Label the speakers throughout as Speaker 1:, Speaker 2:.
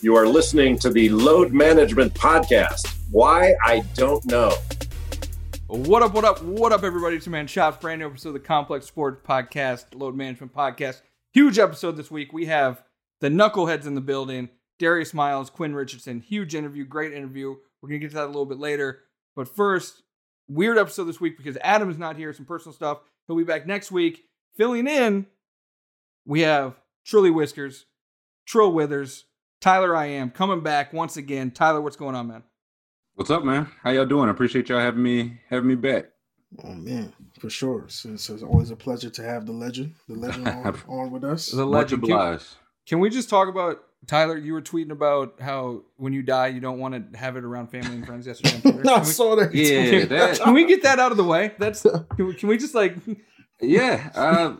Speaker 1: You are listening to the Load Management Podcast. Why? I don't know.
Speaker 2: What up, what up, what up, everybody? It's your man Chopz, brand new episode of the Complex Sports Podcast, Load Management Podcast. Huge episode this week. We have the Knuckleheads in the building, Darius Miles, Quinn Richardson. Huge interview, great interview. We're going to get to that a little bit later. But first, weird episode this week because Adam is not here, some personal stuff. He'll be back next week. Filling in, we have Trilly Whiskers, Trill Withers, Tyler I am coming back once again. Tyler, what's going on, man?
Speaker 3: What's up, man? How y'all doing? I appreciate y'all having me having me back.
Speaker 4: Oh man, for sure. It's, it's, it's always a pleasure to have the legend, the legend on, on with us.
Speaker 2: The legend. Can, can we just talk about Tyler? You were tweeting about how when you die, you don't want to have it around family and friends yesterday. On Twitter.
Speaker 4: No, I
Speaker 2: we-
Speaker 4: saw that.
Speaker 3: Yeah, that-
Speaker 2: Can we get that out of the way? That's can we, can we just like
Speaker 3: Yeah. Uh,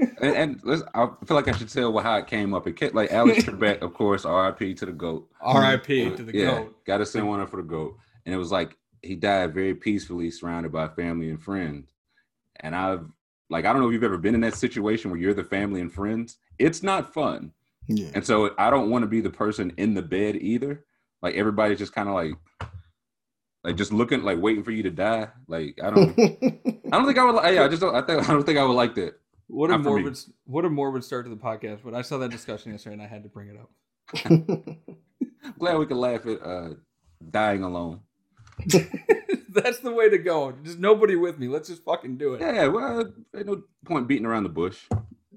Speaker 3: and, and let's, I feel like I should tell how it came up. It kept, like Alex Trebek, of course, RIP to the GOAT.
Speaker 2: R.I.P. to the
Speaker 3: yeah,
Speaker 2: goat?
Speaker 3: Got to send one up for the GOAT. And it was like he died very peacefully, surrounded by family and friends. And I've, like, I don't know if you've ever been in that situation where you're the family and friends. It's not fun.
Speaker 4: Yeah.
Speaker 3: And so I don't want to be the person in the bed either. Like everybody's just kind of like, like just looking, like waiting for you to die. Like I don't, I don't think I would. li- Yeah, I just don't. I think I don't think I would like that.
Speaker 2: What a
Speaker 3: Not
Speaker 2: morbid what a morbid start to the podcast. But I saw that discussion yesterday and I had to bring it up.
Speaker 3: Glad we could laugh at uh, dying alone.
Speaker 2: That's the way to go. Just nobody with me. Let's just fucking do it.
Speaker 3: Yeah, well, ain't no point beating around the bush.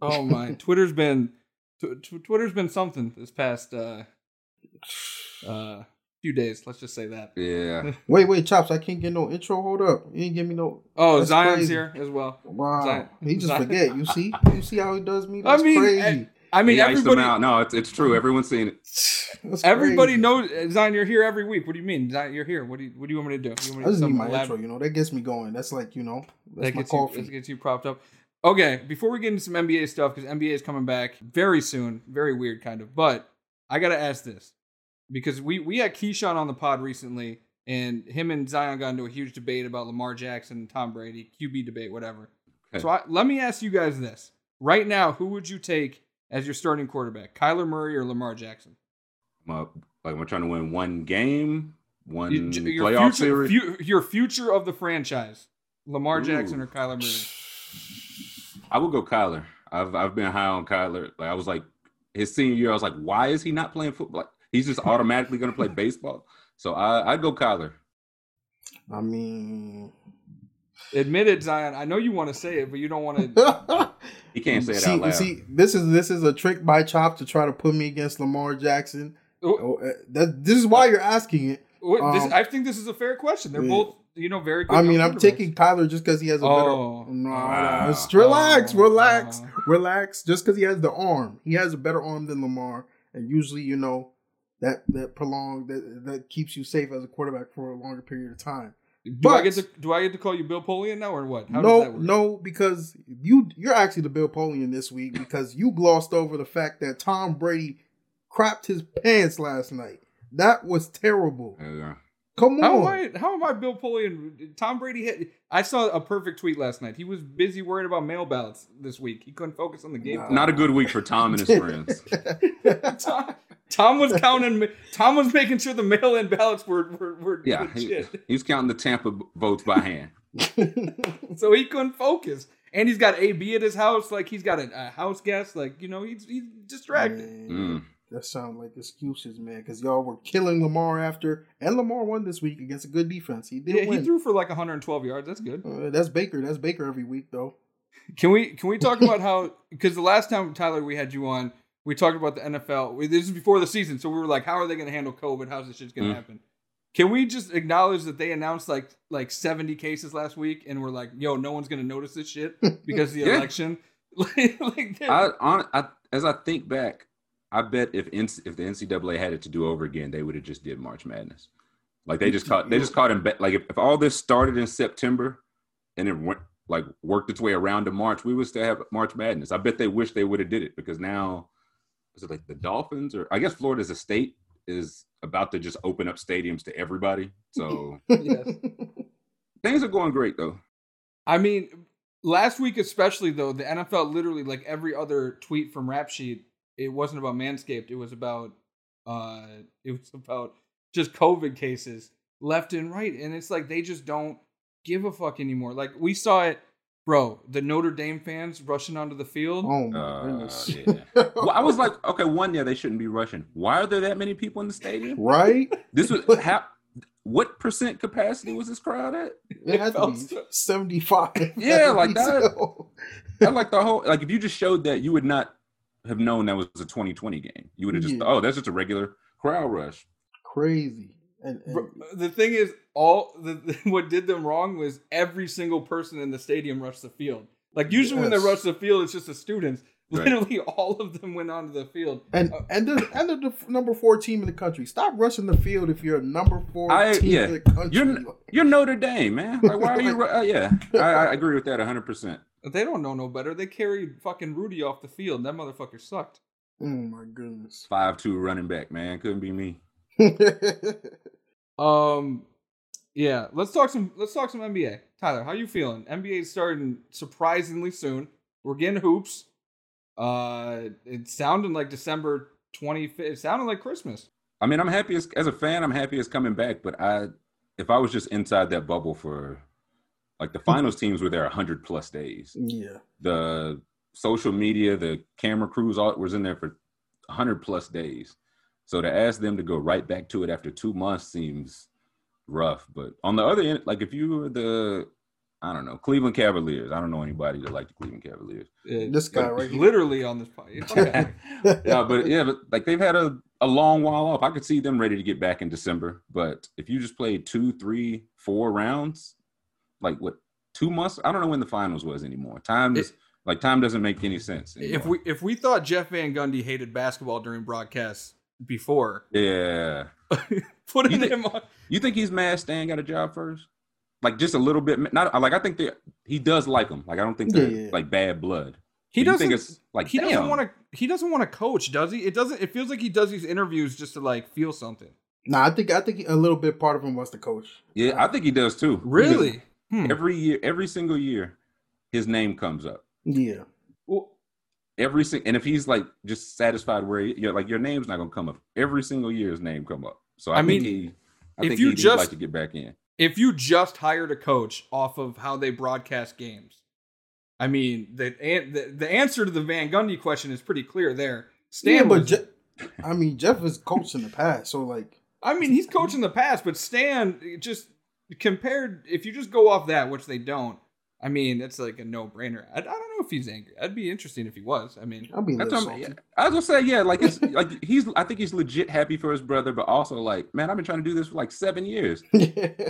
Speaker 2: Oh my! Twitter's been tw- tw- Twitter's been something this past uh uh few days. Let's just say that.
Speaker 3: Yeah,
Speaker 4: wait, wait, Chopz! I can't get no intro. Hold up, you didn't give me no.
Speaker 2: Oh,
Speaker 4: That's
Speaker 2: Zion's
Speaker 4: crazy.
Speaker 2: here as well.
Speaker 4: Wow,
Speaker 2: Zion-
Speaker 4: he just
Speaker 2: Zion-
Speaker 4: forget. You see, you see how he does me.
Speaker 2: I mean,
Speaker 4: crazy.
Speaker 2: I, I mean,
Speaker 3: he iced them
Speaker 2: everybody,
Speaker 3: out. No, it's it's true. Everyone's seen it.
Speaker 4: That's
Speaker 2: everybody
Speaker 4: crazy.
Speaker 2: knows Zion. You're here every week. What do you mean, Zion? You're here. What do you What do you want me to do? You want me
Speaker 4: I just
Speaker 2: do
Speaker 4: need my
Speaker 2: elaborate?
Speaker 4: intro. You know, that gets me going. That's like you know, that's
Speaker 2: That
Speaker 4: my
Speaker 2: gets you,
Speaker 4: coffee.
Speaker 2: that gets you propped up. Okay, before we get into some NBA stuff, because NBA is coming back very soon, very weird kind of. But I gotta ask this because we we had Keyshawn on the pod recently, and him and Zion got into a huge debate about Lamar Jackson and Tom Brady, QB debate, whatever.
Speaker 3: Okay.
Speaker 2: So I, let me ask you guys this: right now, who would you take as your starting quarterback, Kyler Murray or Lamar Jackson?
Speaker 3: I'm uh, like we're trying to win one game, one
Speaker 2: You- your
Speaker 3: playoff
Speaker 2: future,
Speaker 3: series.
Speaker 2: fu- your future of the franchise, Lamar Jackson or Kyler Murray?
Speaker 3: I would go Kyler. I've I've been high on Kyler. Like I was like his senior year, I was like, why is he not playing football? Like, he's just automatically going to play baseball. So I I'd go Kyler.
Speaker 4: I mean,
Speaker 2: Admit it, Zion. I know you want to say it, but you don't want to.
Speaker 3: He can't say it
Speaker 4: see,
Speaker 3: out loud.
Speaker 4: see, this is this is a trick by Chop to try to put me against Lamar Jackson. Oh, uh, that, this is why you're asking it.
Speaker 2: Wait, this,
Speaker 4: Um,
Speaker 2: I think this is a fair question. They're
Speaker 4: yeah.
Speaker 2: both, you know, very good.
Speaker 4: I mean, I'm taking Tyler just because he has a
Speaker 2: Oh.
Speaker 4: better. No,
Speaker 3: Wow.
Speaker 4: no, just relax,
Speaker 2: Oh,
Speaker 4: relax,
Speaker 2: wow.
Speaker 4: relax. Just because he has the arm, he has a better arm than Lamar, and usually, you know, that that prolonged that that keeps you safe as a quarterback for a longer period of time.
Speaker 2: Do I get to do I get to call you Bill Polian now or what? How does
Speaker 4: no,
Speaker 2: that work?
Speaker 4: no, because you you're actually the Bill Polian this week because you glossed over the fact that Tom Brady crapped his pants last night. That was terrible.
Speaker 3: Yeah.
Speaker 4: Come
Speaker 2: How am
Speaker 4: on.
Speaker 2: I? How am I Bill Polian? Tom Brady hit. I saw a perfect tweet last night. He was busy worried about mail ballots this week. He couldn't focus on the game.
Speaker 4: Nah.
Speaker 3: Not a good week for Tom and his friends.
Speaker 2: Tom, Tom was counting. Tom was making sure the mail-in ballots were were, were
Speaker 3: Yeah, he,
Speaker 2: legit.
Speaker 3: he was counting the Tampa votes by hand.
Speaker 2: so he couldn't focus. And he's got AB at his house, like he's got a, a house guest, like you know, he's he's distracted.
Speaker 3: Mm.
Speaker 4: That sound like excuses, man. Because y'all were killing Lamar after, and Lamar won this week against a good defense. He did
Speaker 2: Yeah,
Speaker 4: win.
Speaker 2: he threw for like 112 yards. That's good.
Speaker 4: Uh, that's Baker. That's Baker every week, though.
Speaker 2: Can we can we talk about how because the last time Tyler we had you on, we talked about the NFL. We- This is before the season, so we were like, how are they going to handle COVID? How's this shit going to
Speaker 3: Mm.
Speaker 2: happen? Can we just acknowledge that they announced like like 70 cases last week, and we're like, yo, no one's going to notice this shit because of the
Speaker 3: Yeah.
Speaker 2: election. like, like
Speaker 3: I, on, I as I think back, I bet if if the NCAA had it to do over again, they would have just did March Madness. Like they just caught they just caught him like if, if all this started in September and it went like worked its way around to March, we would still have March Madness. I bet they wish they would have did it because now is it like the Dolphins or I guess Florida's a state is about to just open up stadiums to everybody. So
Speaker 2: Yes.
Speaker 3: things are going great though.
Speaker 2: I mean, last week especially though, the NFL literally like every other tweet from Rap Sheet, it wasn't about Manscaped. It was about Uh, it was about just COVID cases left and right, and it's like they just don't give a fuck anymore. Like we saw it, bro. The Notre Dame fans rushing onto the field.
Speaker 4: Oh my
Speaker 3: Uh,
Speaker 4: goodness.
Speaker 3: yeah. well, I was like, okay, one, yeah, they shouldn't be rushing. Why are there that many people in the stadium?
Speaker 4: right?
Speaker 3: This was how. What percent capacity was this crowd at?
Speaker 4: It had to be 75.
Speaker 3: Yeah, like
Speaker 4: least.
Speaker 3: that. I like the whole like if you just showed that, you would not have known that was a 2020 game. You would have just
Speaker 4: Yeah.
Speaker 3: oh, that's just a regular crowd rush.
Speaker 4: Crazy. And, and
Speaker 2: the thing is, all the, what did them wrong was every single person in the stadium rushed the field. Like usually when they rush the field, it's just the students.
Speaker 3: Right.
Speaker 2: Literally, all of them went onto the field.
Speaker 4: and and the and the, the number four team in the country. Stop rushing the field if you're a number four
Speaker 3: I-
Speaker 4: team
Speaker 3: yeah.
Speaker 4: in the country.
Speaker 3: You're You're Notre Dame, man. Like why are you? Uh, yeah, I, I agree with that 100. percent
Speaker 2: They don't know no better. They carried fucking Rudy off the field. That motherfucker sucked.
Speaker 4: oh my goodness.
Speaker 3: Five two running back, man. Couldn't be me.
Speaker 2: Um, yeah. Let's talk some. Let's talk some NBA. Tyler, how you feeling? NBA's starting surprisingly soon. We're getting hoops. Uh, it sounded like December 25th. It sounded like Christmas.
Speaker 3: I mean, I'm happy as as a fan. I'm happy it's coming back. But I, if I was just inside that bubble for, like the finals teams were there 100 plus days.
Speaker 4: yeah.
Speaker 3: The social media, the camera crews, all was in there for 100 plus days. So to ask them to go right back to it after two months seems rough. But on the other end, like if you were the, I don't know, Cleveland Cavaliers. I don't know anybody that like the Cleveland Cavaliers.
Speaker 2: Uh,
Speaker 4: This guy right here.
Speaker 2: literally on this podcast.
Speaker 3: yeah, but yeah, but like they've had a, a long while off. I could see them ready to get back in December. But if you just played two, three, four rounds, like what two months? I don't know when the finals was anymore. Time is like time doesn't make any sense.
Speaker 2: if we if we thought Jeff Van Gundy hated basketball during broadcasts before,
Speaker 3: yeah,
Speaker 2: putting
Speaker 3: You think-
Speaker 2: him on.
Speaker 3: you think he's mad Stan got a job first? Like just a little bit. Not like I think that he does like him. Like I don't think they're
Speaker 4: Yeah, yeah.
Speaker 3: like bad blood.
Speaker 2: He
Speaker 3: But
Speaker 2: doesn't.
Speaker 3: think it's like
Speaker 2: he doesn't want to. He doesn't want to coach, does he? It doesn't. It feels like he does these interviews just to like feel something.
Speaker 4: Nah, I think I think a little bit part of him wants to coach.
Speaker 3: Yeah, I think he does too.
Speaker 2: Really? Hmm.
Speaker 3: Every year, every single year, his name comes up.
Speaker 4: Yeah.
Speaker 2: Well,
Speaker 3: every single and if he's like just satisfied where he, you're like your name's not gonna come up every single year his name come up so i,
Speaker 2: I mean,
Speaker 3: think he i
Speaker 2: if
Speaker 3: think
Speaker 2: you
Speaker 3: he'd
Speaker 2: just-
Speaker 3: like to get back in
Speaker 2: if you just hired a coach off of how they broadcast games, I mean, the the, the answer to the Van Gundy question is pretty clear there. Stan,
Speaker 4: yeah, but
Speaker 2: was-
Speaker 4: Je- I mean, Jeff has coached in the past, so like,
Speaker 2: I mean, he's coached in the past, but Stan just compared. If you just go off that, which they don't, I mean, it's like a no brainer. I, I don't know if he's angry. That'd be interesting if he was. I mean,
Speaker 4: I'll be a
Speaker 3: That's
Speaker 4: little
Speaker 3: what I'm-
Speaker 4: salty.
Speaker 3: I was gonna say, yeah, like it's like he's. I think he's legit happy for his brother, but also like, man, I've been trying to do this for like seven years.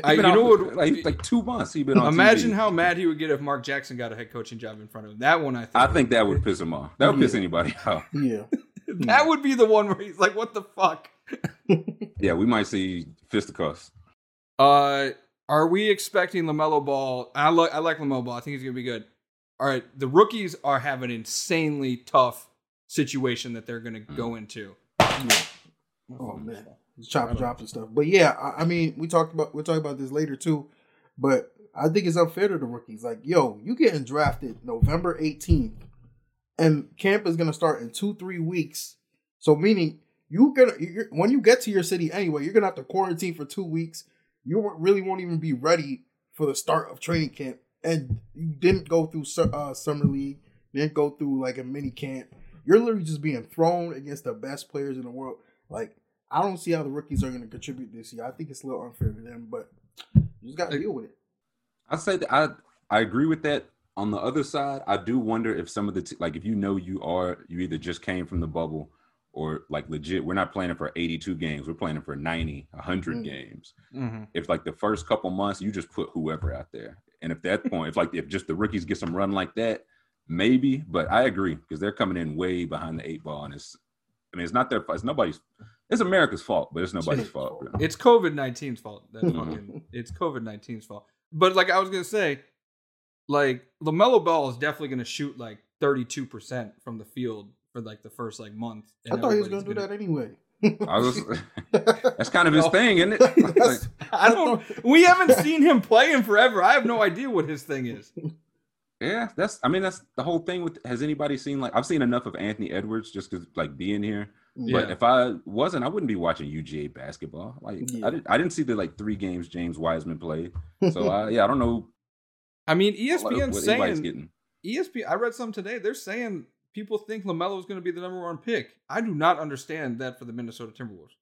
Speaker 2: I, you know
Speaker 3: off-
Speaker 2: what?
Speaker 3: Like, like two months. He's been on.
Speaker 2: imagine
Speaker 3: TV.
Speaker 2: how mad he would get if Mark Jackson got a head coaching job in front of him. That one, I think.
Speaker 3: I think that would piss him off. That would piss anybody off.
Speaker 4: yeah.
Speaker 2: that would be the one where he's like, "What the fuck."
Speaker 3: Yeah, we might see fisticuffs.
Speaker 2: Uh, are we expecting Lamelo Ball? I like I like Lamelo Ball. I think he's gonna be good. All right, the rookies are having an insanely tough situation that they're gonna go mm. into.
Speaker 4: yeah. Oh mm. man, It's chop drop and stuff. But yeah, I, I mean, we talked about we'll talk about this later too. But I think it's unfair to the rookies. Like, yo, you getting drafted November eighteenth, and camp is gonna start in two three weeks. So meaning you gonna you're, when you get to your city anyway, you're gonna have to quarantine for two weeks. You really won't even be ready for the start of training camp, and you didn't go through uh, summer league, didn't go through like a mini camp. You're literally just being thrown against the best players in the world. Like I don't see how the rookies are going to contribute this year. I think it's a little unfair to them, but you just got to deal with it.
Speaker 3: I say that I I agree with that. On the other side, I do wonder if some of the t- like if you know you are you either just came from the bubble or like legit we're not playing for 82 games we're playing for 90 100
Speaker 4: Mm.
Speaker 3: games
Speaker 2: Mm-hmm.
Speaker 3: if like the first couple months you just put whoever out there and if that point if like if just the rookies get some run like that maybe but i agree because they're coming in way behind the eight ball and it's i mean it's not their fault it's nobody's it's america's fault but it's nobody's fault
Speaker 4: fault.
Speaker 3: really.
Speaker 2: It's COVID 19's fault. That's
Speaker 3: Mhm.
Speaker 2: It's COVID 19's fault. But like I was gonna say, like Lamelo Ball is definitely gonna shoot like thirty two percent from the field for like the first like month.
Speaker 4: I thought he was going to do that anyway.
Speaker 3: I was, that's kind of his thing isn't it Like,
Speaker 2: I don't. We haven't seen him play in forever. I have no idea what his thing is.
Speaker 3: Yeah, that's. I mean, that's the whole thing. With has anybody seen like I've seen enough of Anthony Edwards just because like being here, mm.
Speaker 2: Yeah.
Speaker 3: But if I wasn't, I wouldn't be watching UGA basketball. Like
Speaker 4: Yeah.
Speaker 3: I, didn't, I didn't see the like three games James Wiseman played. So I, yeah, I don't know
Speaker 2: I mean, E
Speaker 3: what,
Speaker 2: ESPN's saying
Speaker 3: getting.
Speaker 2: ESPN. I read some today. They're saying people think Lamelo is going to be the number one pick. I do not understand that for the Minnesota Timberwolves.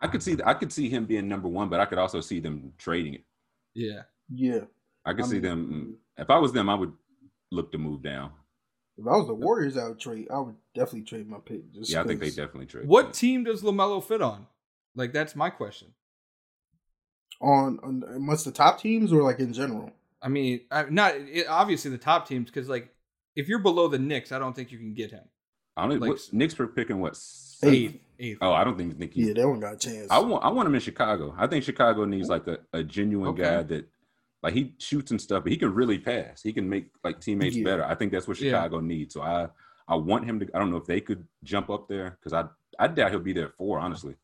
Speaker 3: I could see I could see him being number one, but I could also see them trading it.
Speaker 2: Yeah.
Speaker 4: Yeah.
Speaker 3: I could
Speaker 4: I
Speaker 3: see
Speaker 4: mean-
Speaker 3: them. If I was them, I would look to move down.
Speaker 4: If I was the Warriors, I would trade. I would definitely trade my pick. Just
Speaker 3: Yeah, I think they definitely trade.
Speaker 2: What team does Lamelo fit on? Like that's my question.
Speaker 4: on on what's the top teams or like in general?
Speaker 2: I mean, I, not it, obviously the top teams because like if you're below the Knicks, I don't think you can get him.
Speaker 3: I don't know.
Speaker 2: like-
Speaker 3: what, Knicks were picking what?
Speaker 4: Eight.
Speaker 2: Eighth, eighth.
Speaker 3: Oh, I don't think think he.
Speaker 4: Yeah, they don't got a chance.
Speaker 3: I want I want him in Chicago. I think Chicago needs like a, a genuine
Speaker 2: Okay.
Speaker 3: guy that like he shoots and stuff, but he can really pass. He can make like teammates
Speaker 4: Yeah.
Speaker 3: better. I think that's what
Speaker 2: Yeah.
Speaker 3: Chicago needs. So I I want him to. I don't know if they could jump up there because I I doubt he'll be there at four. Honestly,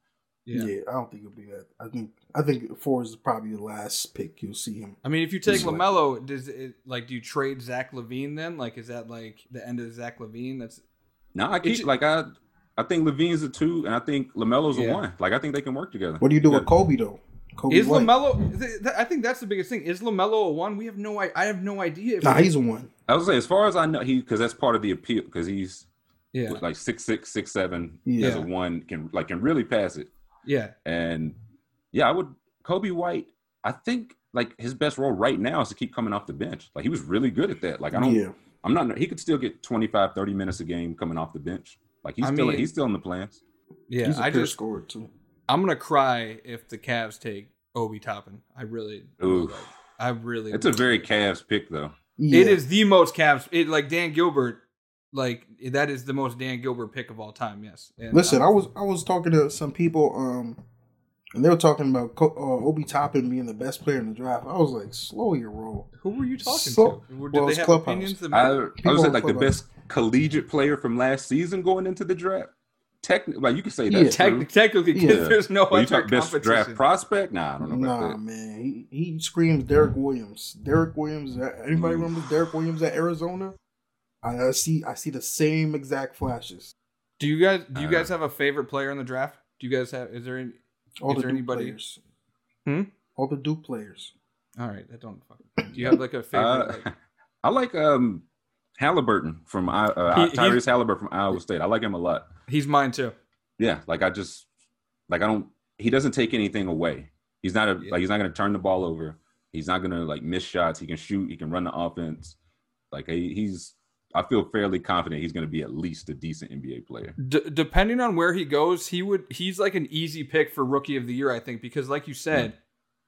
Speaker 2: yeah.
Speaker 4: yeah. I don't think it'll be that. I think I think four is probably the last pick you'll see him.
Speaker 2: I mean, if you take
Speaker 3: Just like-
Speaker 2: Lamelo, does it like do you trade Zach LaVine then? Like, is that like the end of Zach LaVine? That's
Speaker 3: no, I keep
Speaker 2: ju-
Speaker 3: like I I think LaVine's a two, and I think Lamelo's
Speaker 2: Yeah.
Speaker 3: a one. Like I think they can work together.
Speaker 4: What do you do with Coby though? Coby
Speaker 2: is
Speaker 4: White.
Speaker 2: Lamelo. Th- th- I think that's the biggest thing. Is Lamelo a one? We have no. I, I have no idea. If
Speaker 4: Nah, he's a one.
Speaker 3: I would say as far as I know, he because that's part of the appeal because he's
Speaker 2: yeah,
Speaker 3: like six six six seven
Speaker 4: Yeah.
Speaker 3: as a one can like can really pass it.
Speaker 2: yeah.
Speaker 3: And yeah, I would Coby White. I think like his best role right now is to keep coming off the bench. Like he was really good at that. Like I don't.
Speaker 4: Yeah,
Speaker 3: I'm not. He could still get 25, 30 minutes a game coming off the bench. Like he's
Speaker 2: I
Speaker 3: still
Speaker 2: mean-
Speaker 3: he's still in the plans.
Speaker 2: Yeah,
Speaker 4: he's a
Speaker 2: I just
Speaker 4: scored too.
Speaker 2: I'm gonna cry if the Cavs take Obi Toppin. I really,
Speaker 3: Ooh,
Speaker 2: I really.
Speaker 3: it's a very Cavs pick though.
Speaker 4: Yeah.
Speaker 2: It is the most Cavs. It like Dan Gilbert. Like that is the most Dan Gilbert pick of all time. Yes. And
Speaker 4: Listen,
Speaker 2: I'm-
Speaker 4: I was I was talking to some people, um, and they were talking about Co- uh, Obi Toppin being the best player in the draft. I was like, slow your roll.
Speaker 2: Who were you talking
Speaker 4: So-
Speaker 2: to? Did
Speaker 4: well,
Speaker 2: they have
Speaker 4: Clubhouse.
Speaker 2: opinions? That
Speaker 3: I. I was
Speaker 4: People
Speaker 3: like the best collegiate player from last season going into the draft. Technically, like you could say that.
Speaker 4: Yeah.
Speaker 2: Tec- technically, 'cause
Speaker 3: Yeah.
Speaker 2: there's no
Speaker 3: Well, you
Speaker 2: other
Speaker 3: talk best draft prospect? Nah, I don't know about
Speaker 4: Nah,
Speaker 3: that.
Speaker 4: man, he he screams Derrick Williams. Derrick Williams. uh, Anybody
Speaker 3: Ooh.
Speaker 4: remember Derrick Williams at Arizona? I, I see I see the same exact flashes.
Speaker 2: Do you guys do you
Speaker 3: Uh,
Speaker 2: guys have a favorite player in the draft? Do you guys have? Is there any?
Speaker 4: All
Speaker 2: Is
Speaker 4: the
Speaker 2: there
Speaker 4: Duke
Speaker 2: anybody-
Speaker 4: players.
Speaker 2: Hmm?
Speaker 4: All the Duke players.
Speaker 2: All right, I don't. Fucking, do you have like a favorite?
Speaker 3: Uh,
Speaker 2: like,
Speaker 3: I like um Halliburton from I- uh,
Speaker 2: He- he's-
Speaker 3: Tyrese Halliburton from Iowa State. I like him a lot.
Speaker 2: he's mine too.
Speaker 3: Yeah, like I just like I don't. He doesn't take anything away. He's not a
Speaker 2: Yeah.
Speaker 3: like he's not going to turn the ball over. He's not going to like miss shots. He can shoot. He can run the offense. Like he, he's. I feel fairly confident he's going to be at least a decent NBA player.
Speaker 2: D- depending on where he goes, he would. He's like an easy pick for rookie of the year, I think, because like you said, hmm.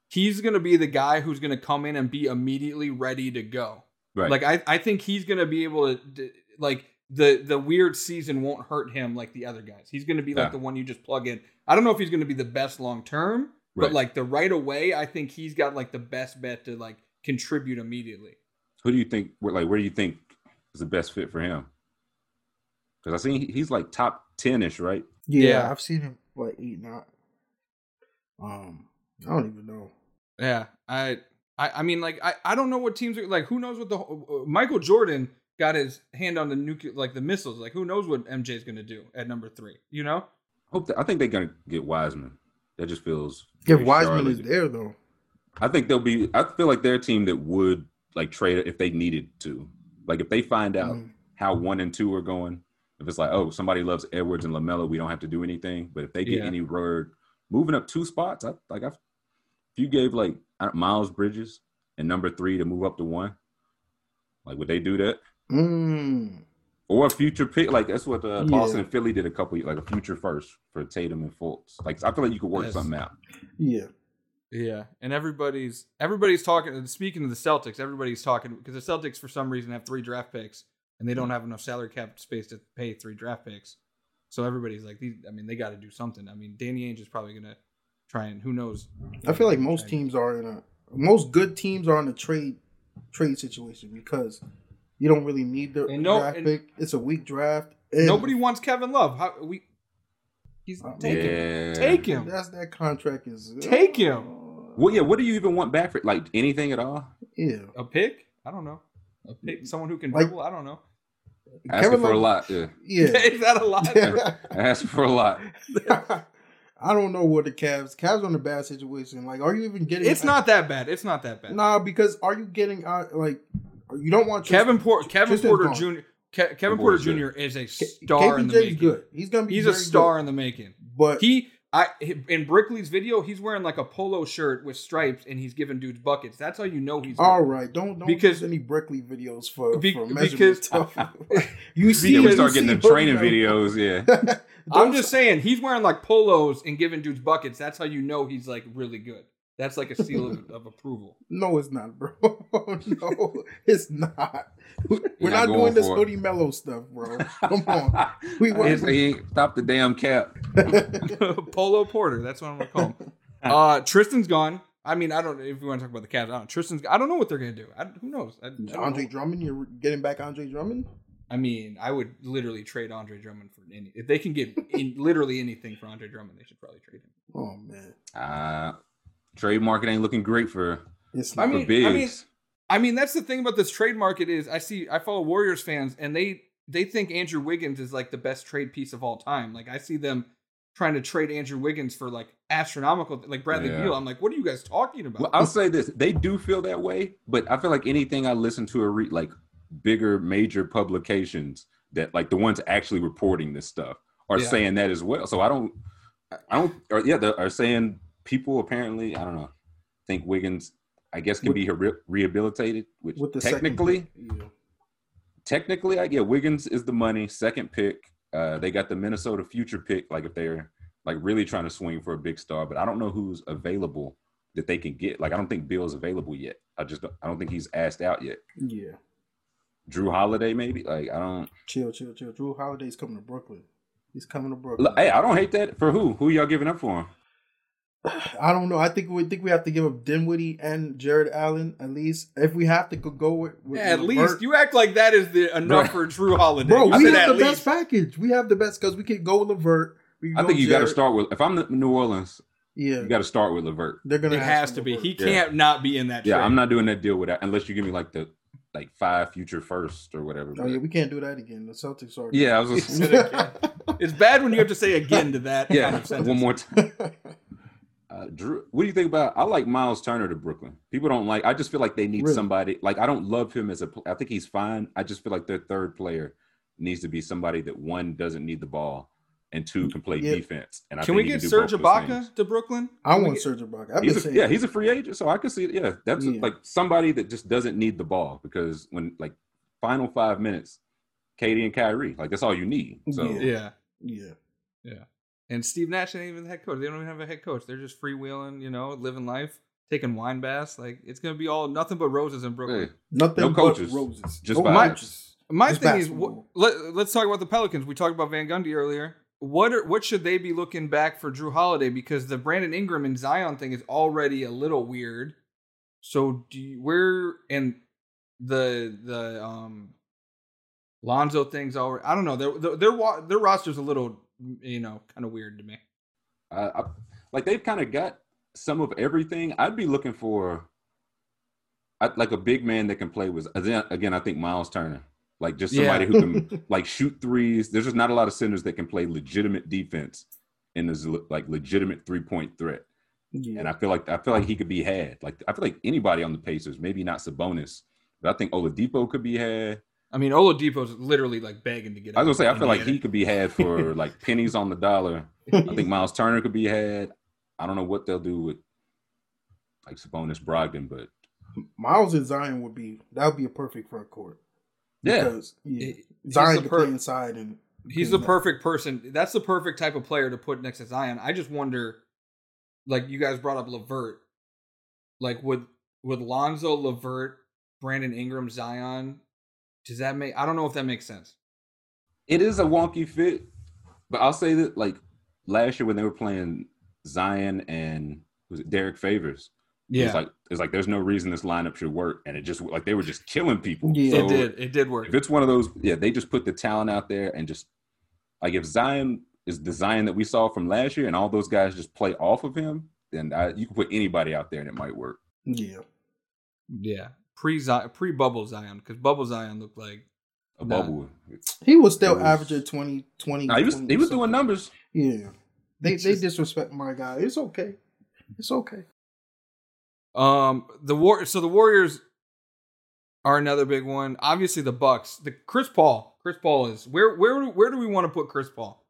Speaker 2: he's gonna be the guy who's gonna come in and be immediately ready to go.
Speaker 3: Right.
Speaker 2: Like I, I think he's gonna be able to, like the the weird season won't hurt him like the other guys. He's gonna be like
Speaker 3: Yeah.
Speaker 2: the one you just plug in. I don't know if he's gonna be the best long term, but like the right away, I think he's got like the best bet to like contribute immediately.
Speaker 3: Who do you think? Like where do you think is the best fit for him? Because I think he- he's like top ten ish, right?
Speaker 4: Yeah,
Speaker 2: Yeah.
Speaker 4: I've seen him like eat not. Um, I don't even know.
Speaker 2: Yeah, I, I, I mean, like, I, I don't know what teams are like. Who knows what the uh, Michael Jordan got his hand on the nuclear, like the missiles. Like, who knows what MJ's gonna do at number three? You know?
Speaker 3: Hope that, I think they're going to get Wiseman. That just feels.
Speaker 4: If Wiseman
Speaker 3: Charlotte.
Speaker 4: is there though,
Speaker 3: I think they'll be. I feel like they're a team that would like trade if they needed to. Like if they find out
Speaker 4: Mm.
Speaker 3: how one and two are going, if it's like, oh, somebody loves Edwards and Lamelo, we don't have to do anything. But if they get
Speaker 2: Yeah.
Speaker 3: any word moving up two spots, I like. I, if you gave like Miles Bridges and number three to move up to one, like would they do that?
Speaker 4: mm,
Speaker 3: Or a future pick, like that's what uh,
Speaker 4: Yeah.
Speaker 3: Boston and Philly did a couple, like a future first for Tatum and Fultz. Like I feel like you could work
Speaker 2: Yes.
Speaker 3: something out.
Speaker 4: yeah,
Speaker 2: Yeah, and everybody's everybody's talking. Speaking of the Celtics, everybody's talking because the Celtics for some reason have three draft picks and they don't hmm. have enough salary cap space to pay three draft picks. So everybody's like, these. I mean, they got to do something. I mean, Danny Ainge is probably gonna try and who knows.
Speaker 4: I feel like most teams are in a most good teams are in a trade trade situation because you don't really need the
Speaker 2: And no-
Speaker 4: draft pick. It's a weak draft. And
Speaker 2: Nobody wants Kevin Love. How we? He's
Speaker 4: Uh,
Speaker 2: take him. Take him.
Speaker 4: That's that contract is
Speaker 2: Take him.
Speaker 3: Well, yeah. What do you even want back for? Like anything at all?
Speaker 4: Yeah,
Speaker 2: A pick? I don't know. A pick? Someone who can
Speaker 4: Like-
Speaker 2: dribble? I don't know.
Speaker 3: Asking
Speaker 4: Kevin
Speaker 3: for a lot. Yeah.
Speaker 4: Yeah.
Speaker 2: Is that a lot?
Speaker 3: Asking for a lot.
Speaker 4: I don't know what the Cavs. Cavs are in a bad situation. Like, are you even getting?
Speaker 2: it's not that bad. It's not that bad.
Speaker 4: Nah, because are you getting out? Like, you don't want
Speaker 2: Kevin Porter. Kevin
Speaker 4: Tristan's
Speaker 2: Porter
Speaker 4: gone.
Speaker 2: Jr. Ke- Kevin
Speaker 3: Porter's
Speaker 2: Porter
Speaker 3: good.
Speaker 2: Jr. is a star in the
Speaker 4: KPJ's
Speaker 2: making.
Speaker 4: good. He's gonna be.
Speaker 2: He's a star
Speaker 4: good.
Speaker 2: in the making.
Speaker 4: But
Speaker 2: He, I, in Brickley's video, he's wearing like a polo shirt with stripes, and he's giving dudes buckets. That's how you know he's.
Speaker 4: all
Speaker 2: good.
Speaker 4: right, don't don't
Speaker 2: Because-
Speaker 4: any Brickley videos for
Speaker 2: Be-
Speaker 4: for
Speaker 2: because-
Speaker 4: measurement stuff. you see,
Speaker 3: Yeah, we
Speaker 4: you
Speaker 3: start getting the training
Speaker 4: Down.
Speaker 3: videos. Yeah.
Speaker 2: I'm just saying he's wearing like polos and giving dudes buckets. That's how you know he's like really good. That's like a seal of, of approval.
Speaker 4: No, it's not, bro. no, it's not. We're
Speaker 3: You're
Speaker 4: not,
Speaker 3: not
Speaker 4: doing this
Speaker 3: for it.
Speaker 4: Hoodie Melo stuff, bro. Come on. We
Speaker 3: He said he ain't- stop the damn cap.
Speaker 2: Polo Porter. That's what I'm gonna call him. Uh, Tristan's gone. I mean, I don't. Know if we want to talk about the Cavs, I don't. know. Tristan's. I don't know what they're gonna do. I, who knows? I, I
Speaker 4: Andre
Speaker 2: know.
Speaker 4: Drummond, you're getting back Andre Drummond?
Speaker 2: I mean, I would literally trade Andre Drummond for any. If they can get in, literally anything for Andre Drummond, they should probably trade him.
Speaker 4: Oh man,
Speaker 3: Uh, trade market ain't looking great for,
Speaker 4: it's
Speaker 2: I
Speaker 4: not.
Speaker 2: mean-
Speaker 3: for bigs.
Speaker 2: mean- I mean, that's the thing about this trade market is I see I follow Warriors fans and they they think Andrew Wiggins is like the best trade piece of all time. Like I see them trying to trade Andrew Wiggins for like astronomical like Bradley
Speaker 3: Yeah.
Speaker 2: Beal. I'm like, what are you guys talking about?
Speaker 3: Well, I'll say this: they do feel that way, but I feel like anything I listen to or read, like bigger major publications that, like the ones actually reporting this stuff, are
Speaker 2: Yeah.
Speaker 3: saying that as well. So I don't, I don't, or yeah, they are saying people apparently, I don't know, think Wiggins, I guess, can be re- rehabilitated, which
Speaker 4: with the
Speaker 3: technically,
Speaker 4: yeah.
Speaker 3: technically, I get Wiggins is the money, second pick. Uh, they got the Minnesota future pick, like if they're like really trying to swing for a big star, but I don't know who's available that they can get. Like I don't think Beal's available yet. I just don't, I don't think he's asked out yet.
Speaker 4: yeah.
Speaker 3: Jrue Holiday maybe. Like I don't.
Speaker 4: Chill, chill, chill. Jrue Holiday's coming to Brooklyn. He's coming to Brooklyn.
Speaker 3: Hey, I don't hate that. For who? Who y'all giving up for him?
Speaker 4: I don't know. I think we think we have to give up Dinwiddie and Jarrett Allen at least. If we have to go, go with, with
Speaker 2: Yeah, at
Speaker 4: with
Speaker 2: least
Speaker 4: Levert-
Speaker 2: you act like that is the enough for Jrue Holiday.
Speaker 4: bro.
Speaker 2: I
Speaker 4: We have the
Speaker 2: least.
Speaker 4: best package. We have the best because we can go with Levert. We can
Speaker 3: I
Speaker 4: go
Speaker 3: think you got to start with. If I'm the New Orleans,
Speaker 4: Yeah,
Speaker 3: you got to start with Levert.
Speaker 4: they're gonna.
Speaker 2: It has
Speaker 4: for
Speaker 2: to be.
Speaker 4: Levert.
Speaker 2: He
Speaker 3: Yeah.
Speaker 2: can't not be in that.
Speaker 3: Yeah,
Speaker 2: trade.
Speaker 3: I'm not doing that deal with that unless you give me like the like five future first or whatever.
Speaker 4: Oh yeah, we can't do that again. The Celtics are.
Speaker 3: yeah, I was just
Speaker 2: It's bad when you have to say again to that. kind
Speaker 3: yeah.
Speaker 2: of.
Speaker 3: One more time. Uh, Drew, what do you think about? I like Miles Turner to Brooklyn. People don't like. I just feel like they need
Speaker 4: Really?
Speaker 3: somebody. Like I don't love him as a. I think he's fine. I just feel like their third player needs to be somebody that one doesn't need the ball and two can play
Speaker 4: Yeah.
Speaker 3: defense. And I
Speaker 2: Can
Speaker 3: think
Speaker 2: we get
Speaker 3: do
Speaker 2: Serge Ibaka to Brooklyn?
Speaker 4: I
Speaker 2: Can we
Speaker 4: want
Speaker 2: get-
Speaker 4: Serge Ibaka. I've been
Speaker 3: He's a, yeah, he's a free agent, so I can see. Yeah, that's
Speaker 4: Yeah.
Speaker 3: like somebody that just doesn't need the ball because when like final five minutes, KD and Kyrie, like that's all you need. So
Speaker 2: yeah,
Speaker 4: Yeah. yeah.
Speaker 2: And Steve Nash ain't even the head coach. They don't even have a head coach. They're just freewheeling, you know, living life, taking wine baths. Like it's gonna be all nothing but roses in Brooklyn.
Speaker 3: hey,
Speaker 4: Nothing
Speaker 3: No
Speaker 4: but
Speaker 3: coaches.
Speaker 4: roses.
Speaker 3: Just
Speaker 4: no
Speaker 3: vibes.
Speaker 4: coaches.
Speaker 2: My
Speaker 4: Just
Speaker 2: thing is, wh- let, let's talk about the Pelicans. We talked about Van Gundy earlier. What are, what should they be looking back for Jrue Holiday? Because the Brandon Ingram and Zion thing is already a little weird. So do you, where and the the um Lonzo things already? I don't know. Their their their, wa- their roster's a little you know kind of weird to me.
Speaker 3: I, I, like they've kind of got some of everything. I'd be looking for I, like a big man that can play with. Again, I think Miles Turner, like just somebody who can like shoot threes. There's just not a lot of centers that can play legitimate defense and is like legitimate three point threat.
Speaker 4: Yeah.
Speaker 3: And I feel like I feel like he could be had. Like I feel like anybody on the Pacers, maybe not Sabonis, but I think Oladipo could be had.
Speaker 2: I mean, Oladipo's literally like begging to get.
Speaker 3: I was
Speaker 2: out
Speaker 3: gonna say I feel like
Speaker 2: Indiana.
Speaker 3: he could be had for like pennies on the dollar. I think Miles Turner could be had. I don't know what they'll do with like Sabonis Brogdon, but
Speaker 4: Miles and Zion would be that would be a perfect front court.
Speaker 3: yeah,
Speaker 4: Because yeah,
Speaker 2: He- he's
Speaker 4: Zion
Speaker 2: the per-
Speaker 4: play inside and
Speaker 2: He's the perfect person. That's the perfect type of player to put next to Zion. I just wonder, like you guys brought up LeVert, like would would Lonzo LeVert, Brandon Ingram, Zion? Does that make? I don't know if that makes sense.
Speaker 3: it is a wonky fit. But I'll say that like last year when they were playing Zion and was it Derrick Favors, it's like it's like there's no reason this lineup should work, and it just like they were just killing people.
Speaker 4: Yeah.
Speaker 2: it did. It did work.
Speaker 3: If it's one of those, yeah, they just put the talent out there and just like if Zion is the Zion that we saw from last year, and all those guys just play off of him, then I, you can put anybody out there and it might work.
Speaker 4: Yeah.
Speaker 2: Yeah, pre pre bubble Zion because bubble Zion looked like
Speaker 3: a
Speaker 2: Nah.
Speaker 3: bubble.
Speaker 4: He was still
Speaker 3: It was-
Speaker 4: averaging 20, 20.
Speaker 3: Nah, he was
Speaker 4: 20
Speaker 3: he was doing numbers.
Speaker 4: Yeah. They
Speaker 2: It's
Speaker 4: they
Speaker 2: just-
Speaker 4: disrespect my guy. It's okay. It's okay.
Speaker 2: Um, the war. So the Warriors are another big one. Obviously, the Bucks. The Chris Paul. Chris Paul is where where where do we want to put Chris Paul?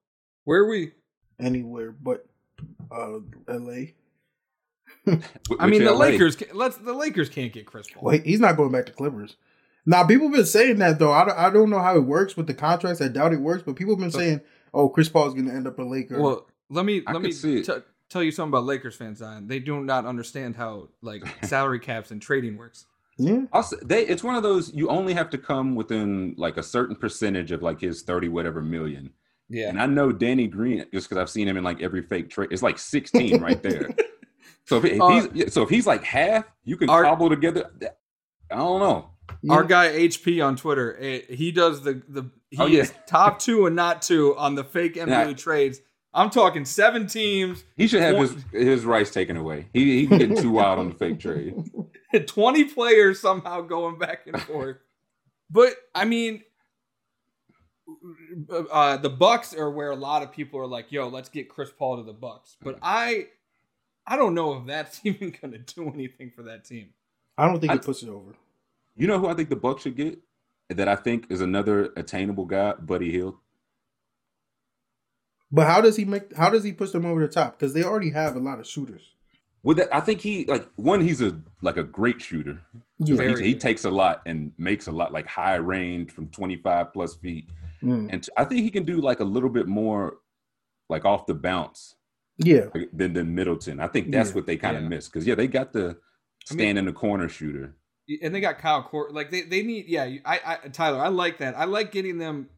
Speaker 2: Where are we?
Speaker 4: Anywhere but uh LA.
Speaker 3: With-
Speaker 2: I
Speaker 3: with
Speaker 2: mean, the Lakers. can- Let's the Lakers can't get Chris Paul.
Speaker 4: Well, he- he's not going back to Clippers. Now, people have been saying that though. I don't, I don't know how it works with the contracts. I doubt it works, but people have been saying, "Oh, Chris Paul's going to end up a Laker."
Speaker 2: Well, let me
Speaker 3: I
Speaker 2: let me
Speaker 3: see
Speaker 2: t- tell you something about Lakers fans. Zion. They do not understand how like salary caps and trading works.
Speaker 4: yeah,
Speaker 3: Also, they it's one of those you only have to come within like a certain percentage of like his thirty whatever million.
Speaker 2: Yeah.
Speaker 3: And I know Danny Green just because I've seen him in like every fake trade. It's like sixteen right there. So if, if
Speaker 2: Uh,
Speaker 3: he's so if he's like half, you can
Speaker 2: Our-
Speaker 3: cobble together. I don't know.
Speaker 4: yeah.
Speaker 2: Our guy HP on Twitter, eh, he does the the he
Speaker 3: Oh, yeah.
Speaker 2: top two and not two on the fake NBA
Speaker 3: Yeah.
Speaker 2: trades. I'm talking seven teams,
Speaker 3: He should have
Speaker 2: One-
Speaker 3: his his rights taken away. He he getting too wild on the fake trade.
Speaker 2: 20 players somehow going back and forth. But I mean, uh, the Bucks are where a lot of people are like, "Yo, let's get Chris Paul to the Bucks." But I, I don't know if that's even going to do anything for that team.
Speaker 4: I don't think
Speaker 3: I-
Speaker 4: it puts it over.
Speaker 3: You know who I think the Bucks should get? That I think is another attainable guy, Buddy Hield.
Speaker 4: But how does he make? How does he push them over the top? Because they already have a lot of shooters.
Speaker 3: With that, I think he like one. He's a like a great shooter.
Speaker 4: Yeah.
Speaker 2: Very
Speaker 3: He, he takes a lot and makes a lot, like high range from twenty five plus feet.
Speaker 4: Mm.
Speaker 3: And t- I think he can do like a little bit more, like off the bounce
Speaker 4: Yeah.
Speaker 3: like, than than Middleton. I think that's
Speaker 4: Yeah.
Speaker 3: what they kind of
Speaker 2: Yeah.
Speaker 3: miss because yeah, they got the
Speaker 2: I mean-
Speaker 3: stand in the corner shooter.
Speaker 2: And they got Kyle Korver. Like they, they need. Yeah, I, I, Tyler, I like that. I like getting them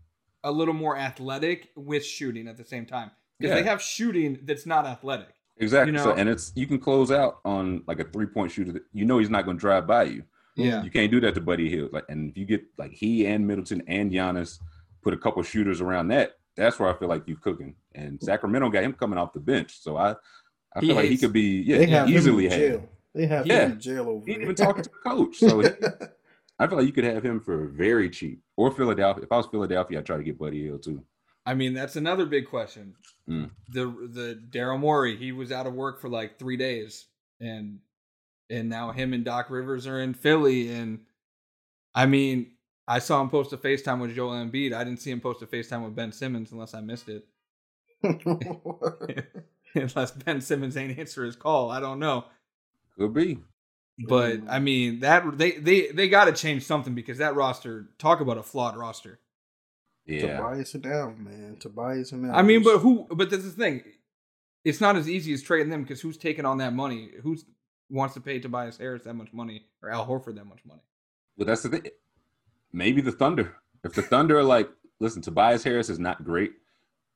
Speaker 2: a little more athletic with shooting at the same time because
Speaker 3: Yeah.
Speaker 2: they have shooting that's not athletic.
Speaker 3: Exactly.
Speaker 2: You
Speaker 3: so and it's you can close out on like a three point shooter that you know he's not going to drive by you.
Speaker 2: Yeah.
Speaker 3: You can't do that to Buddy Hield. Like, and if you get like he and Middleton and Giannis put a couple shooters around that, that's where I feel like you're cooking. And Sacramento got him coming off the bench, so I, I
Speaker 2: He
Speaker 3: feel like he could be yeah
Speaker 4: They have
Speaker 3: easily
Speaker 4: him in
Speaker 3: had.
Speaker 4: jail. They have
Speaker 3: Yeah.
Speaker 4: him in jail over
Speaker 3: He ain't
Speaker 4: there.
Speaker 3: even talking to the coach, so he- I feel like you could have him for very cheap. Or Philadelphia. If I was Philadelphia, I'd try to get Buddy Hield too.
Speaker 2: I mean, that's another big question.
Speaker 3: Mm.
Speaker 2: The the Daryl Morey, he was out of work for like three days, and and now him and Doc Rivers are in Philly, and I mean, I saw him post a FaceTime with Joel Embiid. I didn't see him post a FaceTime with Ben Simmons unless I missed it. unless Ben Simmons ain't answer his call, I don't know.
Speaker 3: Could be.
Speaker 2: But mm. I mean, that they they they got to change something because that roster. Talk about a flawed roster.
Speaker 3: Yeah.
Speaker 4: Tobias and down, man. Tobias and
Speaker 2: I mean, but who? But that's the thing. It's not as easy as trading them because who's taking on that money? Who's wants to pay Tobias Harris that much money or Al Horford that much money?
Speaker 3: Well, that's the thing. Maybe the Thunder. If the Thunder are like, listen, Tobias Harris is not great,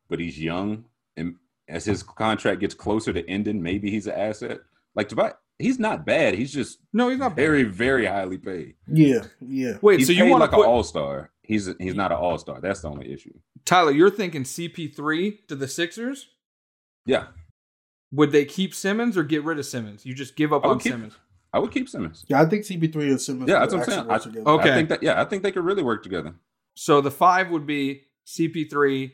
Speaker 3: but he's young, and as his contract gets closer to ending, maybe he's an asset. Like Tobias, he's not bad. He's just
Speaker 2: No, he's not.
Speaker 3: very, very highly paid.
Speaker 4: yeah, yeah.
Speaker 2: Wait,
Speaker 3: he's
Speaker 2: so you want
Speaker 3: like
Speaker 2: to put
Speaker 3: an all star. He's he's not an all star. That's the only issue.
Speaker 2: Tyler? You're thinking CP3 to the Sixers?
Speaker 3: Yeah,
Speaker 2: Would they keep Simmons or get rid of Simmons? You just give up
Speaker 3: I would
Speaker 2: on
Speaker 3: keep-
Speaker 2: Simmons.
Speaker 3: I would keep Simmons.
Speaker 4: Yeah, I think CP3 and Simmons.
Speaker 3: Yeah, that's what I'm
Speaker 4: actually
Speaker 3: saying.
Speaker 4: work
Speaker 3: I-
Speaker 4: together.
Speaker 2: Okay.
Speaker 3: I think that. Yeah, I think they could really work together.
Speaker 2: So the five would be CP3,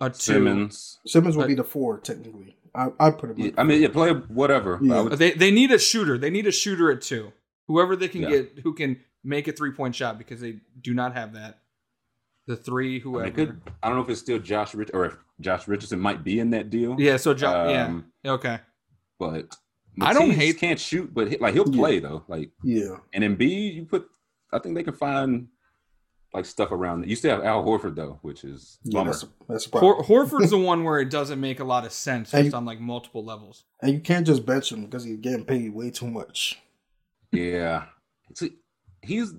Speaker 2: a two.
Speaker 3: Simmons.
Speaker 4: Simmons would
Speaker 2: But-
Speaker 4: be the four technically. I I put him.
Speaker 3: Yeah, I mean, yeah, play whatever.
Speaker 4: Yeah.
Speaker 3: Would-
Speaker 2: They they need a shooter. They need a shooter at two. Whoever they can
Speaker 3: Yeah.
Speaker 2: get who can make a three point shot because they do not have that. The three,
Speaker 3: I, mean,
Speaker 2: whoever.
Speaker 3: could, I don't know if it's still Josh Rich or if Josh Richardson might be in that deal.
Speaker 2: yeah. So jo-
Speaker 3: Um,
Speaker 2: yeah. Okay.
Speaker 3: but
Speaker 2: I don't hate-
Speaker 3: can't shoot, but he, like he'll
Speaker 4: Yeah.
Speaker 3: play though. Like
Speaker 4: yeah,
Speaker 3: and Embiid, you put. I think they can find like stuff around. You still have Al Horford though, which is
Speaker 4: yeah.
Speaker 3: bummer.
Speaker 4: That's a, that's a.
Speaker 2: Hor- Horford's the one where it doesn't make a lot of sense
Speaker 4: And-
Speaker 2: just on like multiple levels.
Speaker 4: and you can't just bench him because he's getting paid way too much.
Speaker 3: yeah, See, he's.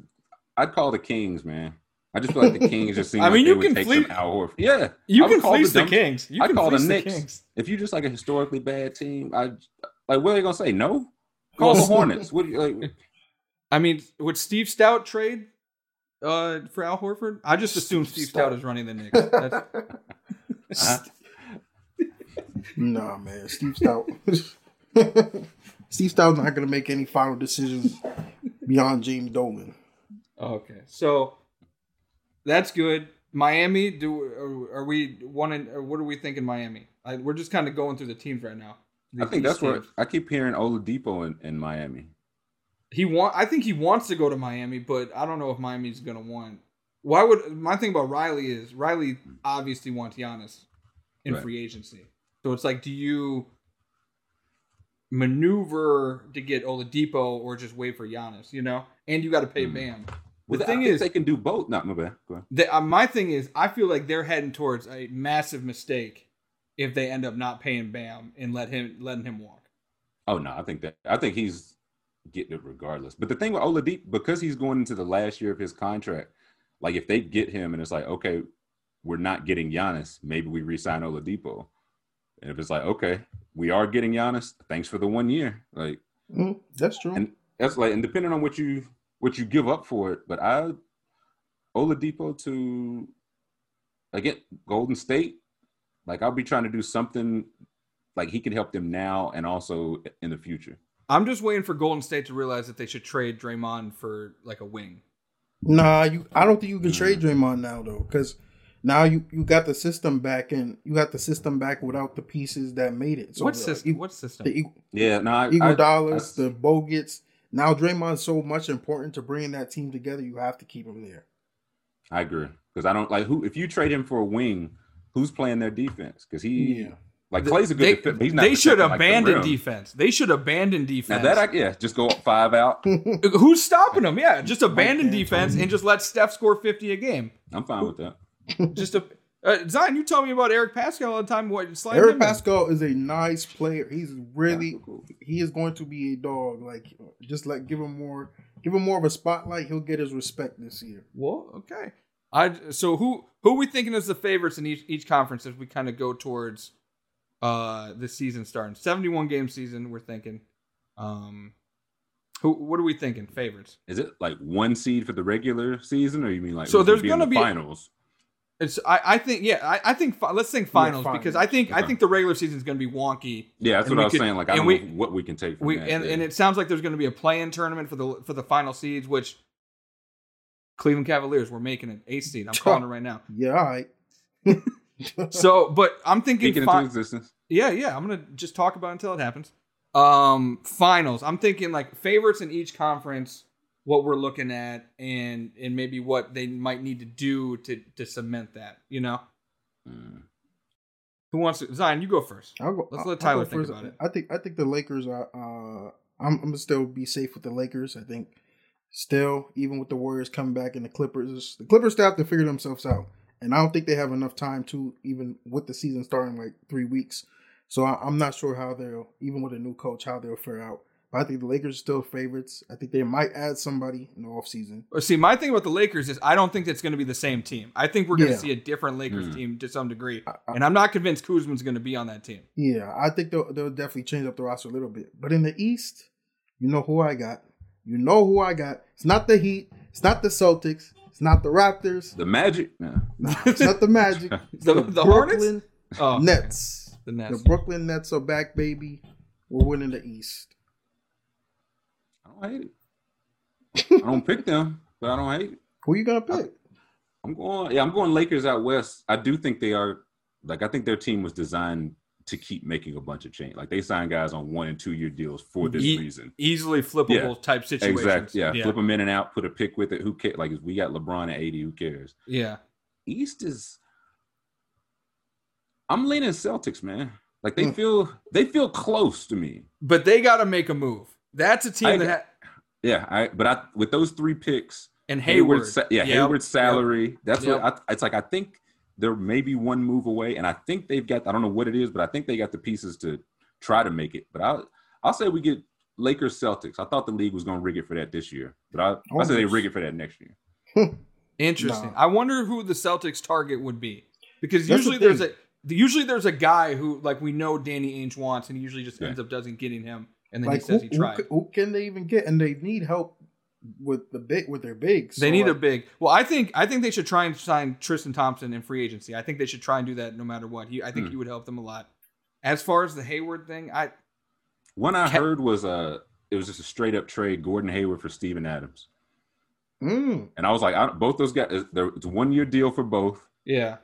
Speaker 3: I'd call the Kings, man. I just feel like the Kings just seem
Speaker 2: I mean,
Speaker 3: they
Speaker 2: you
Speaker 3: would
Speaker 2: can
Speaker 3: take
Speaker 2: fleet-
Speaker 3: Al Horford. Yeah,
Speaker 2: You can
Speaker 3: call
Speaker 2: fleece the,
Speaker 3: dumb-
Speaker 2: Kings. You
Speaker 3: I
Speaker 2: can
Speaker 3: call the
Speaker 2: fleece
Speaker 3: Knicks.
Speaker 2: Kings.
Speaker 3: If you're just like a historically bad team, I like. What are they gonna say? No. Call the Hornets. What do you like?
Speaker 2: I mean, would Steve Stoute trade uh, for Al Horford? I just assume Steve Stoute is running the Knicks. That's,
Speaker 3: Huh?
Speaker 4: nah, man. Steve Stoute. Steve Stoute's not gonna make any final decisions beyond James Dolan.
Speaker 2: okay. So That's good. Miami, do are, are we wanting? Or what are we thinking? In Miami. I, we're just kind of going through the teams right now.
Speaker 3: I think that's what I keep hearing Oladipo in, in Miami.
Speaker 2: he want. I think he wants to go to Miami, but I don't know if Miami's gonna want. Why would my thing about Riley is Riley obviously wants Giannis in
Speaker 3: Right.
Speaker 2: free agency, so it's like, do you maneuver to get Oladipo or just wait for Giannis? You know, and you got to pay
Speaker 3: Hmm.
Speaker 2: Bam.
Speaker 3: Well,
Speaker 2: The
Speaker 3: I
Speaker 2: thing is,
Speaker 3: they can do both. Not my bad. Go ahead.
Speaker 2: the, uh, my thing is, I feel like they're heading towards a massive mistake if they end up not paying Bam and let him letting him walk.
Speaker 3: Oh no, I think that I think he's getting it regardless. But the thing with Oladipo, because he's going into the last year of his contract, like if they get him and it's like, okay, we're not getting Giannis, maybe we resign Oladipo. And if it's like, okay, we are getting Giannis, thanks for the one year. Like
Speaker 4: Mm, that's true.
Speaker 3: And- that's like, and depending on what you what you give up for it, but I Oladipo to again Golden State, like I'll be trying to do something like he can help them now and also in the future.
Speaker 2: I'm just waiting for Golden State to realize that they should trade Draymond for like a wing.
Speaker 4: Nah, you. I don't think you can trade Draymond now though, because now you you got the system back and you got the system back without the pieces that made it. So
Speaker 2: what
Speaker 4: the,
Speaker 2: system? What system?
Speaker 4: The Ig-
Speaker 3: Yeah, no, I,
Speaker 4: Iguodala's,
Speaker 3: I-
Speaker 4: the Boguts. Now Draymond's so much important to bringing that team together. You have to keep him there.
Speaker 3: I agree because I don't like who if you trade him for a wing, who's playing their defense? Because he
Speaker 4: Yeah.
Speaker 3: like Clay's a good
Speaker 2: they,
Speaker 3: defender. but He's not
Speaker 2: they should
Speaker 3: protecting, like, the
Speaker 2: abandon defense. They should abandon
Speaker 3: Now
Speaker 2: defense.
Speaker 3: that I yeah, just go five out.
Speaker 2: Who's stopping them? Yeah, just abandon
Speaker 4: Mike
Speaker 2: defense and just let Steph score 50 a game.
Speaker 3: I'm fine with that.
Speaker 2: Just a uh, Zion, you tell me about Eric Paschall all the time. What slide him
Speaker 4: Eric
Speaker 2: in.
Speaker 4: Paschall is a nice player. He's really
Speaker 3: Yeah, cool.
Speaker 4: he is going to be a dog. Like just like give him more give him more of a spotlight. He'll get his respect this year.
Speaker 2: Well, okay. I so who who are we thinking is the favorites in each each conference as we kind of go towards uh the season starting 71 game season we're thinking um who what are we thinking favorites
Speaker 3: Is it like one seed for the regular season, or you mean like
Speaker 2: So there's gonna
Speaker 3: the
Speaker 2: be-
Speaker 3: finals?
Speaker 2: it's I, I think yeah I, I think fi- let's think finals, because I
Speaker 4: finals.
Speaker 2: think I think the regular season is going to be wonky
Speaker 3: Yeah, that's what I was
Speaker 2: could-
Speaker 3: saying. Like I
Speaker 2: and
Speaker 3: don't
Speaker 2: we-
Speaker 3: know what we can take from
Speaker 2: we
Speaker 3: that.
Speaker 2: and,
Speaker 3: yeah.
Speaker 2: and it sounds like there's going to be a play-in tournament for the for the final seeds which Cleveland Cavaliers we're making an eighth seed I'm calling it right now
Speaker 4: Yeah, all right.
Speaker 2: so but I'm thinking
Speaker 3: Speaking
Speaker 2: fi-
Speaker 3: into existence.
Speaker 2: Yeah, yeah. I'm gonna just talk about it until it happens. Um, finals. I'm thinking like favorites in each conference, what we're looking at, and and maybe what they might need to do to to cement that. You know,
Speaker 3: Mm.
Speaker 2: who wants to? Zion, you go first.
Speaker 4: I'll go,
Speaker 2: Let's let
Speaker 4: I'll
Speaker 2: Tyler
Speaker 4: go
Speaker 2: think
Speaker 4: first.
Speaker 2: about it.
Speaker 4: I think I think the Lakers are. Uh, I'm, I'm gonna still be safe with the Lakers. I think still, even with the Warriors coming back and the Clippers, the Clippers still have to figure themselves out, and I don't think they have enough time to even with the season starting like three weeks. So I, I'm not sure how they'll even with a new coach how they'll fare out. But I think the Lakers are still favorites. I think they might add somebody in the offseason.
Speaker 2: Or See, my thing about the Lakers is I don't think that's going to be the same team. I think we're going to
Speaker 4: Yeah.
Speaker 2: see a different Lakers
Speaker 3: Hmm.
Speaker 2: team to some degree,
Speaker 4: I, I,
Speaker 2: and I'm not convinced Kuzma's going to be on that team.
Speaker 4: Yeah, I think they'll they'll definitely change up the roster a little bit. But in the East, you know who I got. You know who I got. It's not the Heat. It's not the Celtics. It's not the Raptors.
Speaker 3: The Magic. Yeah.
Speaker 4: Nah, it's not the Magic. It's
Speaker 2: The- the Hornets?
Speaker 4: Brooklyn
Speaker 2: Oh, okay.
Speaker 4: Nets.
Speaker 2: The Nets.
Speaker 4: The Brooklyn Nets are back, baby. We're winning the East.
Speaker 3: I don't hate it. I don't pick them, but I don't hate it.
Speaker 4: Who you gonna pick?
Speaker 3: I'm going. Yeah, I'm going Lakers out west. I do think they are. Like I think their team was designed to keep making a bunch of change. Like they sign guys on one and two year deals for this
Speaker 2: Ye-
Speaker 3: reason.
Speaker 2: Easily flippable
Speaker 3: Yeah.
Speaker 2: type situations.
Speaker 3: Exactly. Yeah.
Speaker 2: yeah.
Speaker 3: Flip them in and out. Put a pick with it. Who cares? Like if we got LeBron at 80. Who cares?
Speaker 2: yeah.
Speaker 3: East is. I'm leaning Celtics, man. Like they
Speaker 4: Mm.
Speaker 3: feel they feel close to me.
Speaker 2: But they got to make a move. That's a team
Speaker 3: I-
Speaker 2: that ha-
Speaker 3: Yeah, I but I with those three picks,
Speaker 2: and Hayward.
Speaker 3: Hayward's sa- yeah,
Speaker 2: Yep,
Speaker 3: Hayward's
Speaker 2: yep.
Speaker 3: salary. That's
Speaker 2: Yep.
Speaker 3: what I, it's like. I think they're maybe one move away, and I think they've got. I don't know what it is, but I think they got the pieces to try to make it. But I'll I'll say we get Lakers Celtics. I thought the league was going to rig it for that this year, but I I say they rig it for that next year.
Speaker 2: Interesting.
Speaker 4: No.
Speaker 2: I wonder who the Celtics target would be because
Speaker 4: That's the
Speaker 2: usually there's a usually there's a guy who like we know Danny Ainge wants, and he usually just
Speaker 3: Yeah.
Speaker 2: ends up doesn't getting him, and then
Speaker 4: Like
Speaker 2: he
Speaker 4: who,
Speaker 2: says he tried.
Speaker 4: ca- who can they even get? And they need help with the big with their bigs.
Speaker 2: They
Speaker 4: So,
Speaker 2: need a
Speaker 4: like,
Speaker 2: big. Well, I think I think they should try and sign Tristan Thompson in free agency. I think they should try and do that no matter what. He I think
Speaker 3: Hmm.
Speaker 2: he would help them a lot. As far as the Hayward thing, I
Speaker 3: One I
Speaker 2: Ca-
Speaker 3: heard was uh it was just a straight up trade Gordon Hayward for Steven Adams.
Speaker 4: Mm.
Speaker 3: And I was like, I, both those guys, there- it's a one year deal for both.
Speaker 2: Yeah.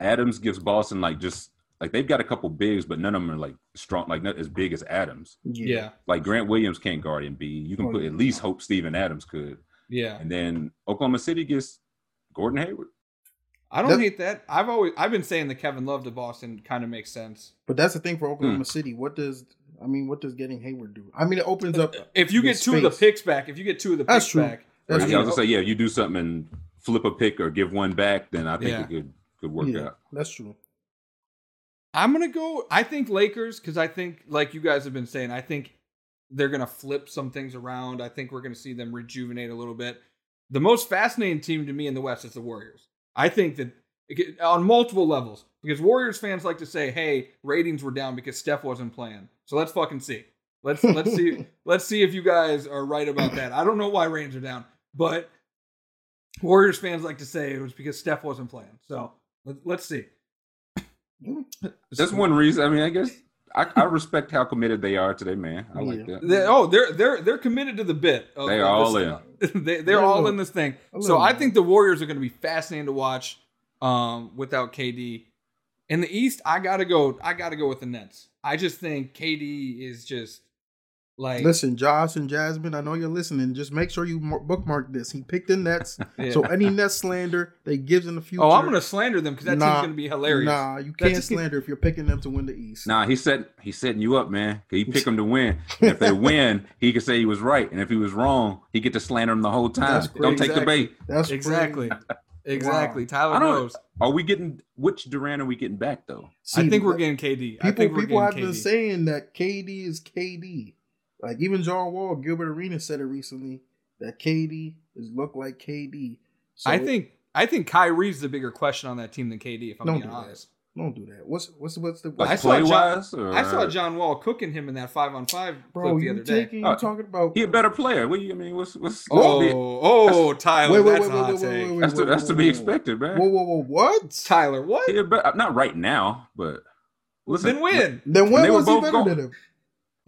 Speaker 3: Adams gives Boston like just like they've got a couple bigs, but none of them are like strong, like not as big as Adams.
Speaker 2: Yeah.
Speaker 3: Like Grant Williams can't guard Embiid. You can put at least hope Steven Adams could.
Speaker 2: Yeah.
Speaker 3: And then Oklahoma City gets Gordon Hayward.
Speaker 2: I don't
Speaker 4: That-
Speaker 2: hate that. I've always I've been saying the Kevin Love to Boston kind of makes sense.
Speaker 4: But that's the thing for
Speaker 3: Hmm.
Speaker 4: Oklahoma City. What does I mean? What does getting Hayward do? I mean, it opens up.
Speaker 2: If you get two of the picks back, if you get two of the
Speaker 4: That's
Speaker 2: picks
Speaker 4: true.
Speaker 2: back,
Speaker 4: That's
Speaker 3: Or,
Speaker 2: I
Speaker 3: yeah, I was gonna say, yeah, you do something and flip a pick or give one back, then I think
Speaker 2: Yeah.
Speaker 3: it could could work
Speaker 4: Yeah,
Speaker 3: out.
Speaker 4: that's true.
Speaker 2: I'm gonna go. I think Lakers because I think, like you guys have been saying, I think they're gonna flip some things around. I think we're gonna see them rejuvenate a little bit. The most fascinating team to me in the West is the Warriors. I think that on multiple levels because Warriors fans like to say, "Hey, ratings were down because Steph wasn't playing." So let's fucking see. Let's let's see let's see if you guys are right about that. I don't know why ratings are down, but Warriors fans like to say it was because Steph wasn't playing. So let, let's see.
Speaker 3: That's one reason. I mean, I guess I, I respect how committed they are to their man. I like
Speaker 4: Yeah.
Speaker 3: that.
Speaker 2: They, oh, they're they're they're committed to the bit. of-
Speaker 3: They
Speaker 2: of
Speaker 3: are all
Speaker 2: in. they, they're
Speaker 4: They're
Speaker 2: all
Speaker 4: little-
Speaker 2: in this thing. So
Speaker 4: little
Speaker 2: I think the Warriors are going to be fascinating to watch um, without KD. In the East, I gotta go. I gotta go with the Nets. I just think KD is just like
Speaker 4: Listen, Josh and Jasmine, I know you're listening. Just make sure you bookmark this. He picked the Nets,
Speaker 2: Yeah.
Speaker 4: so any Nets slander they gives in the future.
Speaker 2: oh, I'm gonna slander them because that team's gonna be hilarious.
Speaker 4: Nah, you can't
Speaker 2: team-
Speaker 4: slander if you're picking them to win the East.
Speaker 3: Nah, he's set. He's setting you up, man. He pick them to win. And if they win, he can say he was right, and if he was wrong, he get to slander them the whole time.
Speaker 4: That's
Speaker 3: Don't take the bait.
Speaker 4: That's
Speaker 2: exactly, exactly.
Speaker 3: I
Speaker 2: Tyler
Speaker 3: don't-
Speaker 2: knows.
Speaker 3: Are we getting which Durant are we getting back though?
Speaker 2: I think we're getting KD. I
Speaker 4: people.
Speaker 2: think we're
Speaker 4: People have
Speaker 2: getting
Speaker 4: been saying that KD is KD. Like even John Wall, Gilbert Arenas said it recently that KD is look like KD. So
Speaker 2: I think I think Kyrie's the bigger question on that team than KD. If I'm being
Speaker 4: do that.
Speaker 2: honest.
Speaker 4: don't do that. What's what's what's the
Speaker 3: Like
Speaker 2: I saw
Speaker 3: play
Speaker 2: John-
Speaker 3: or
Speaker 2: I saw John Wall cooking him in that five on five
Speaker 4: bro?
Speaker 2: clip the
Speaker 4: You
Speaker 2: other day.
Speaker 4: taking?
Speaker 3: Uh,
Speaker 4: You talking about?
Speaker 3: He a better player. What do you I mean? What's what's
Speaker 2: Oh,
Speaker 3: what's
Speaker 2: oh, Tyler,
Speaker 4: Wait, wait,
Speaker 2: that's
Speaker 4: wait,
Speaker 2: hot
Speaker 4: wait, wait,
Speaker 2: take.
Speaker 4: wait, wait,
Speaker 3: that's to, that's
Speaker 4: wait,
Speaker 3: to be
Speaker 4: wait.
Speaker 3: expected, man.
Speaker 4: Whoa, whoa, whoa! What?
Speaker 2: Tyler, what?
Speaker 3: He a be- not right now, but listen.
Speaker 2: then win.
Speaker 4: Then
Speaker 3: When
Speaker 4: when was he better
Speaker 3: gone.
Speaker 4: than him?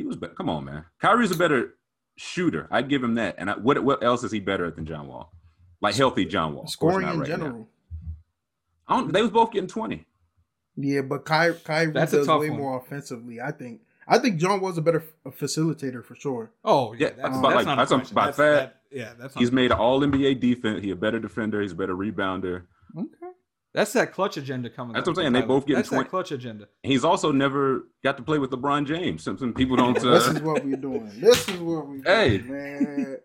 Speaker 3: He was better. Come on, man. Kyrie's a better shooter. I'd give him that. And I, what what else is he better at than John Wall? Like healthy John Wall.
Speaker 4: Scoring in
Speaker 3: right now.
Speaker 4: general.
Speaker 3: I don't, they was both getting twenty.
Speaker 4: Yeah, but Ky- Kyrie
Speaker 2: That's
Speaker 4: does way
Speaker 2: one.
Speaker 4: more offensively. I think. I think John was a better facilitator for sure.
Speaker 2: Oh yeah,
Speaker 3: Yeah,
Speaker 2: that's,
Speaker 4: about
Speaker 2: that's
Speaker 3: like- that's
Speaker 2: a
Speaker 3: a-
Speaker 2: question.
Speaker 3: by
Speaker 2: That's-
Speaker 3: fact,
Speaker 2: that- yeah, that's not
Speaker 3: He's made an All NBA defense. He a better defender. He's a better rebounder.
Speaker 2: okay. That's that clutch agenda coming.
Speaker 3: That's what I'm saying. They both getting
Speaker 2: That's
Speaker 3: 20
Speaker 2: that clutch agenda.
Speaker 3: He's also never got to play with LeBron James. Something people don't.
Speaker 4: This is
Speaker 3: Uh,
Speaker 4: what we're doing. This is what we're doing,
Speaker 3: Hey.
Speaker 4: man.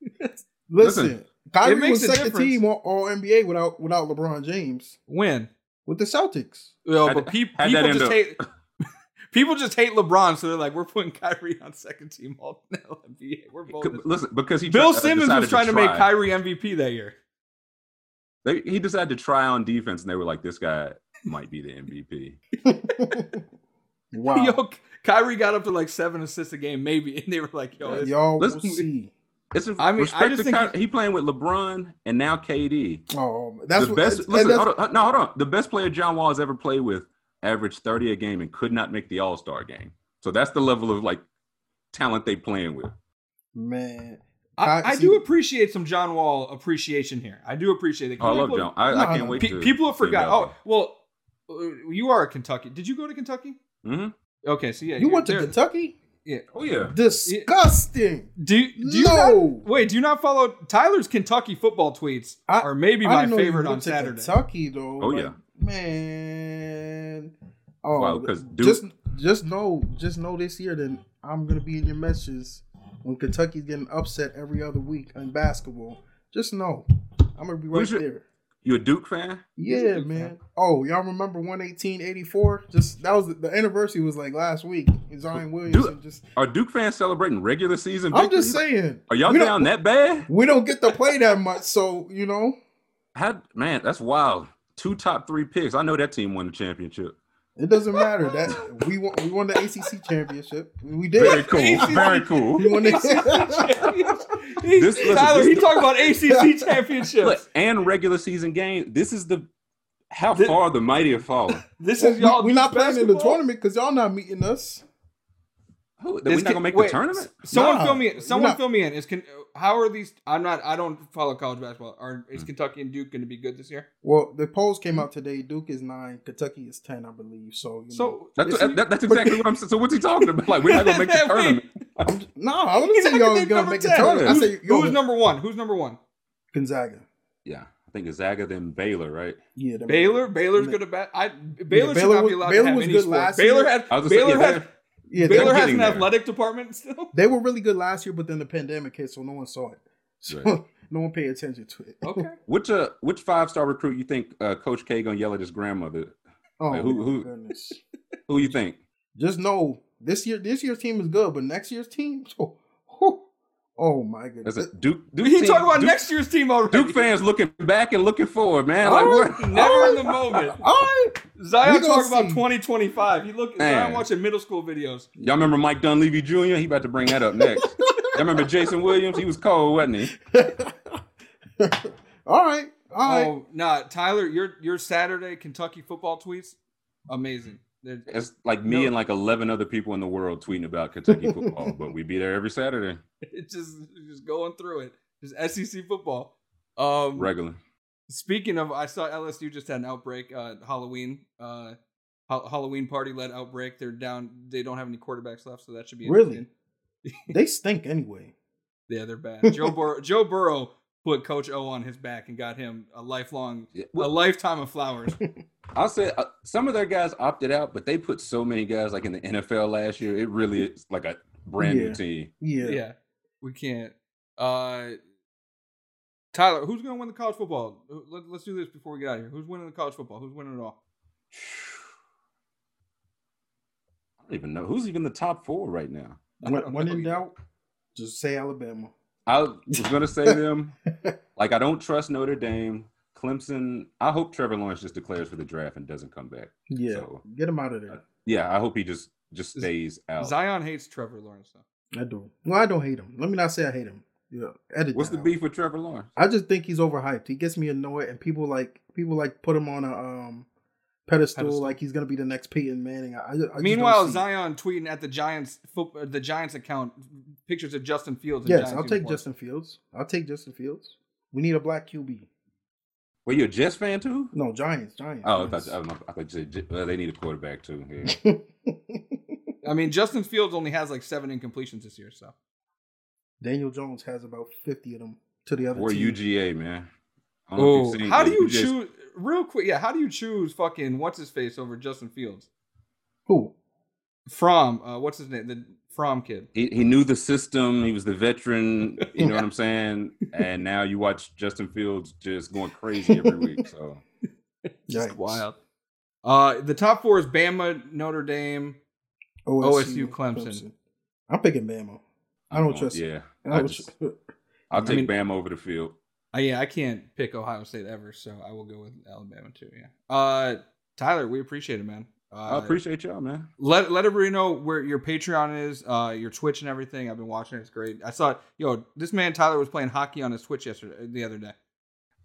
Speaker 4: Listen,
Speaker 3: Listen.
Speaker 4: Kyrie
Speaker 2: makes
Speaker 4: was second
Speaker 2: difference.
Speaker 4: team all, all NBA without without LeBron James
Speaker 2: When
Speaker 4: with the Celtics.
Speaker 2: Well, but pe- people just
Speaker 3: up.
Speaker 2: hate. People just hate LeBron, so they're like, "We're putting Kyrie on second team all NBA." We're both.
Speaker 3: listen, because he
Speaker 2: Bill
Speaker 3: tried- uh,
Speaker 2: Simmons was trying to, make
Speaker 3: try.
Speaker 2: Kyrie MVP that year.
Speaker 3: They, he decided to try on defense, and they were like, "This guy might be the MVP."
Speaker 4: wow.
Speaker 2: Yo, Kyrie got up to like seven assists a game, maybe, and they were like, "Yo, this-
Speaker 4: Y'all
Speaker 3: we'll
Speaker 4: see.
Speaker 3: It's a
Speaker 2: I mean, I just think
Speaker 3: Ky- he playing with LeBron and now KD.
Speaker 4: Oh, that's
Speaker 3: the best.
Speaker 4: and
Speaker 3: Listen,
Speaker 4: that's-
Speaker 3: hold on, no, hold on. The best player John Wall has ever played with averaged thirty a game and could not make the All Star game. So that's the level of like talent they playing with.
Speaker 4: man.
Speaker 2: I, I do appreciate some John Wall appreciation here. I do appreciate it.
Speaker 3: Oh, I love
Speaker 2: People-
Speaker 3: John. I, I can't
Speaker 4: no.
Speaker 3: wait.
Speaker 2: Pe-
Speaker 3: to
Speaker 2: people have
Speaker 3: see him
Speaker 2: forgot. Oh, well, uh, you are a Kentucky. Did you go to Kentucky?
Speaker 3: there. Mhm.
Speaker 2: Okay, so yeah,
Speaker 4: You went to
Speaker 2: there-
Speaker 4: Kentucky?
Speaker 2: Yeah.
Speaker 3: Oh yeah.
Speaker 4: Disgusting.
Speaker 2: Do, do you
Speaker 4: No.
Speaker 2: not, wait? Do you not follow Tyler's Kentucky football tweets?
Speaker 4: I-
Speaker 2: or maybe
Speaker 4: I
Speaker 2: my
Speaker 4: didn't you
Speaker 2: favorite
Speaker 4: went
Speaker 2: on
Speaker 4: to
Speaker 2: Saturday.
Speaker 4: Kentucky though.
Speaker 3: Oh,
Speaker 4: Like,
Speaker 3: yeah.
Speaker 4: man. Oh,
Speaker 3: Wow, 'cause Duke-
Speaker 4: just just know just know this year then I'm gonna be in your messages when Kentucky's getting upset every other week in basketball. Just know I'm gonna be right
Speaker 3: Who's your-
Speaker 4: there.
Speaker 3: You a Duke fan?
Speaker 4: Yeah,
Speaker 2: Duke
Speaker 4: man.
Speaker 2: fan.
Speaker 4: Oh, y'all remember 11884? Just that was the, the anniversary was like last week. Zion Williamson
Speaker 3: Dude,
Speaker 4: just
Speaker 3: Are Duke fans celebrating regular season?
Speaker 4: I'm just saying.
Speaker 3: Are y'all
Speaker 4: we don't-
Speaker 3: down that bad?
Speaker 4: We don't get to play that much, so you know.
Speaker 3: How, man, that's wild. Two top three picks. I know that team won the championship.
Speaker 4: It doesn't matter that we won. We won the ACC championship. We did.
Speaker 3: Very cool. Very cool.
Speaker 4: We won the-
Speaker 2: He-
Speaker 3: This- listen,
Speaker 2: Tyler,
Speaker 3: this-
Speaker 2: he talked about ACC championships.
Speaker 3: Look, and regular season game. This is the how
Speaker 2: This-
Speaker 3: far the mighty have fallen.
Speaker 2: this is y'all.
Speaker 4: we, are not playing in the tournament because y'all not meeting us.
Speaker 3: Who,
Speaker 2: This
Speaker 3: we not gonna make
Speaker 2: wait,
Speaker 3: the tournament?
Speaker 2: Someone
Speaker 4: Nah,
Speaker 2: fill me.
Speaker 4: we're
Speaker 2: Someone fill me in. Is can how are these? I'm not. I don't follow college basketball. Are is
Speaker 3: Mm.
Speaker 2: Kentucky and Duke going to be good this year?
Speaker 4: Well, the polls came out today. Duke is nine, Kentucky is ten, I believe. So, you know,
Speaker 2: So
Speaker 3: That's,
Speaker 2: is
Speaker 3: that, that's exactly what I'm saying. So what's he talking about? Like we're not gonna make the tournament.
Speaker 4: I'm, no, I
Speaker 2: He's
Speaker 4: don't say
Speaker 2: not
Speaker 4: y'all
Speaker 2: gonna
Speaker 4: gonna
Speaker 2: number
Speaker 4: make the
Speaker 2: 10.
Speaker 4: tournament. I
Speaker 2: Who's,
Speaker 4: say yo,
Speaker 2: who's number one? Who's number one?
Speaker 4: Gonzaga.
Speaker 3: Yeah, I think Gonzaga then Baylor, right?
Speaker 4: Yeah, them-
Speaker 2: Baylor. Baylor's
Speaker 4: Yeah.
Speaker 2: good at bat. I Baylor should
Speaker 4: Baylor
Speaker 2: not be
Speaker 4: was-
Speaker 2: allowed
Speaker 4: Baylor
Speaker 2: to have
Speaker 4: was
Speaker 2: any
Speaker 4: good
Speaker 2: sport.
Speaker 4: last
Speaker 2: Baylor
Speaker 4: year.
Speaker 2: had
Speaker 3: I say,
Speaker 2: Baylor
Speaker 3: yeah,
Speaker 2: has
Speaker 3: they're-
Speaker 4: Yeah,
Speaker 2: Baylor
Speaker 4: they,
Speaker 2: has an
Speaker 3: there.
Speaker 2: athletic department still.
Speaker 4: they were really good last year, but then the pandemic hit, so no one saw it. So
Speaker 3: Right.
Speaker 4: no one paid attention to it.
Speaker 2: Okay.
Speaker 3: Which uh which five star recruit you think uh, Coach K gonna yell at his grandmother?
Speaker 4: Oh
Speaker 3: Like, who- who-
Speaker 4: goodness!
Speaker 3: Who you think?
Speaker 4: Just know this year, this year's team is good, but next year's team, oh, whew, oh my goodness!
Speaker 3: That's a Duke. Duke
Speaker 2: He
Speaker 3: team-
Speaker 2: talking about
Speaker 3: Duke,
Speaker 2: next year's team already.
Speaker 3: Duke fans looking back and looking forward, man. Like
Speaker 4: All
Speaker 3: what?
Speaker 4: right.
Speaker 2: Never in the moment.
Speaker 4: All right,
Speaker 2: Zion
Speaker 4: We gonna
Speaker 2: talking about 2025. He look
Speaker 3: Man.
Speaker 2: Zion watching middle school videos.
Speaker 3: Y'all remember Mike Dunleavy Jr.? He about to bring that up next. Y'all remember Jason Williams? He was cold, wasn't he?
Speaker 4: all right, all right.
Speaker 2: Oh nah, Tyler, your your Saturday Kentucky football tweets, amazing. They're-
Speaker 3: It's like me
Speaker 2: No.
Speaker 3: and like eleven other people in the world tweeting about Kentucky football, but we be there every Saturday,
Speaker 2: It's just just going through it. Just SEC football. Um,
Speaker 3: regular.
Speaker 2: Speaking of, I saw LSU just had an outbreak. Uh, Halloween, uh, ha- Halloween party led outbreak. They're down. They don't have any quarterbacks left, so that should be
Speaker 4: Really? They stink anyway.
Speaker 2: Yeah, they're bad. Joe Bur- Joe Burrow put Coach O on his back and got him a lifelong,
Speaker 3: Yeah,
Speaker 2: a lifetime of flowers.
Speaker 3: I'll say uh, some of their guys opted out, but they put so many guys like in the NFL last year. It really is like a brand
Speaker 4: Yeah.
Speaker 3: new team.
Speaker 4: Yeah,
Speaker 2: yeah, we can't. Uh, Tyler, who's going to win the college football? Let, let's do this before we get out of here. Who's winning the college football? Who's winning it all?
Speaker 3: I don't even know who's even the top four right now.
Speaker 2: I
Speaker 4: When, when in doubt, just say Alabama.
Speaker 3: I was gonna say them. Like I don't trust Notre Dame, Clemson. I hope Trevor Lawrence just declares for the draft and doesn't come back.
Speaker 4: Yeah,
Speaker 3: So-
Speaker 4: get him out of there.
Speaker 3: Yeah, I hope he just just stays out.
Speaker 2: Zion hates Trevor Lawrence though.
Speaker 4: I do. Well, I don't hate him. Let me not say I hate him. Yeah, edit.
Speaker 3: What's the
Speaker 4: out.
Speaker 3: beef with Trevor Lawrence?
Speaker 4: I just think he's overhyped. He gets me annoyed, and people like people like put him on a um pedestal,
Speaker 2: Pedestal.
Speaker 4: like he's gonna be the next Peyton Manning. I, I, I
Speaker 2: Meanwhile,
Speaker 4: don't it.
Speaker 2: Zion tweeting at the Giants foot, uh, the Giants account pictures of Justin Fields. in
Speaker 4: Yes,
Speaker 2: Giants
Speaker 4: I'll take
Speaker 2: uniform.
Speaker 4: Justin Fields. I'll take Justin Fields. We need a black QB.
Speaker 3: Were you a Jets fan too?
Speaker 4: No, Giants, Giants.
Speaker 3: Oh, I
Speaker 4: Giants.
Speaker 3: thought, I don't know, I thought you said Jet- well, they need a quarterback too. Yeah.
Speaker 2: I mean, Justin Fields only has like seven incompletions this year, so
Speaker 4: Daniel Jones has about fifty of them to the other
Speaker 3: or
Speaker 4: team.
Speaker 3: UGA, man. I don't know if
Speaker 2: Oh,
Speaker 3: you've seen
Speaker 2: how do you
Speaker 3: just-
Speaker 2: choose? Real quick, yeah. How do you choose fucking what's his face over Justin Fields?
Speaker 4: Who?
Speaker 2: From uh, what's his name? The From kid.
Speaker 3: He, he knew the system. He was the veteran. You know what I'm saying? And now you watch Justin Fields just going crazy every week. So
Speaker 2: Just
Speaker 4: Yikes.
Speaker 2: wild. Uh, the top four is Bama, Notre Dame. OSU, Clemson.
Speaker 4: I'm picking Bama. I don't
Speaker 3: I'm
Speaker 4: trust-
Speaker 3: Yeah,
Speaker 4: I,
Speaker 3: I just,
Speaker 4: tr-
Speaker 3: I'll
Speaker 2: I
Speaker 3: take
Speaker 2: mean-
Speaker 3: Bam over the field.
Speaker 2: Uh, yeah, I can't pick Ohio State ever, so I will go with Alabama too. Yeah. Uh, Tyler, we appreciate it, man. Uh,
Speaker 3: I appreciate y'all, man.
Speaker 2: let let everybody know where your Patreon is, uh, your Twitch and everything. I've been watching it; it's great. I saw, yo, this man Tyler was playing hockey on his Twitch yesterday, the other day.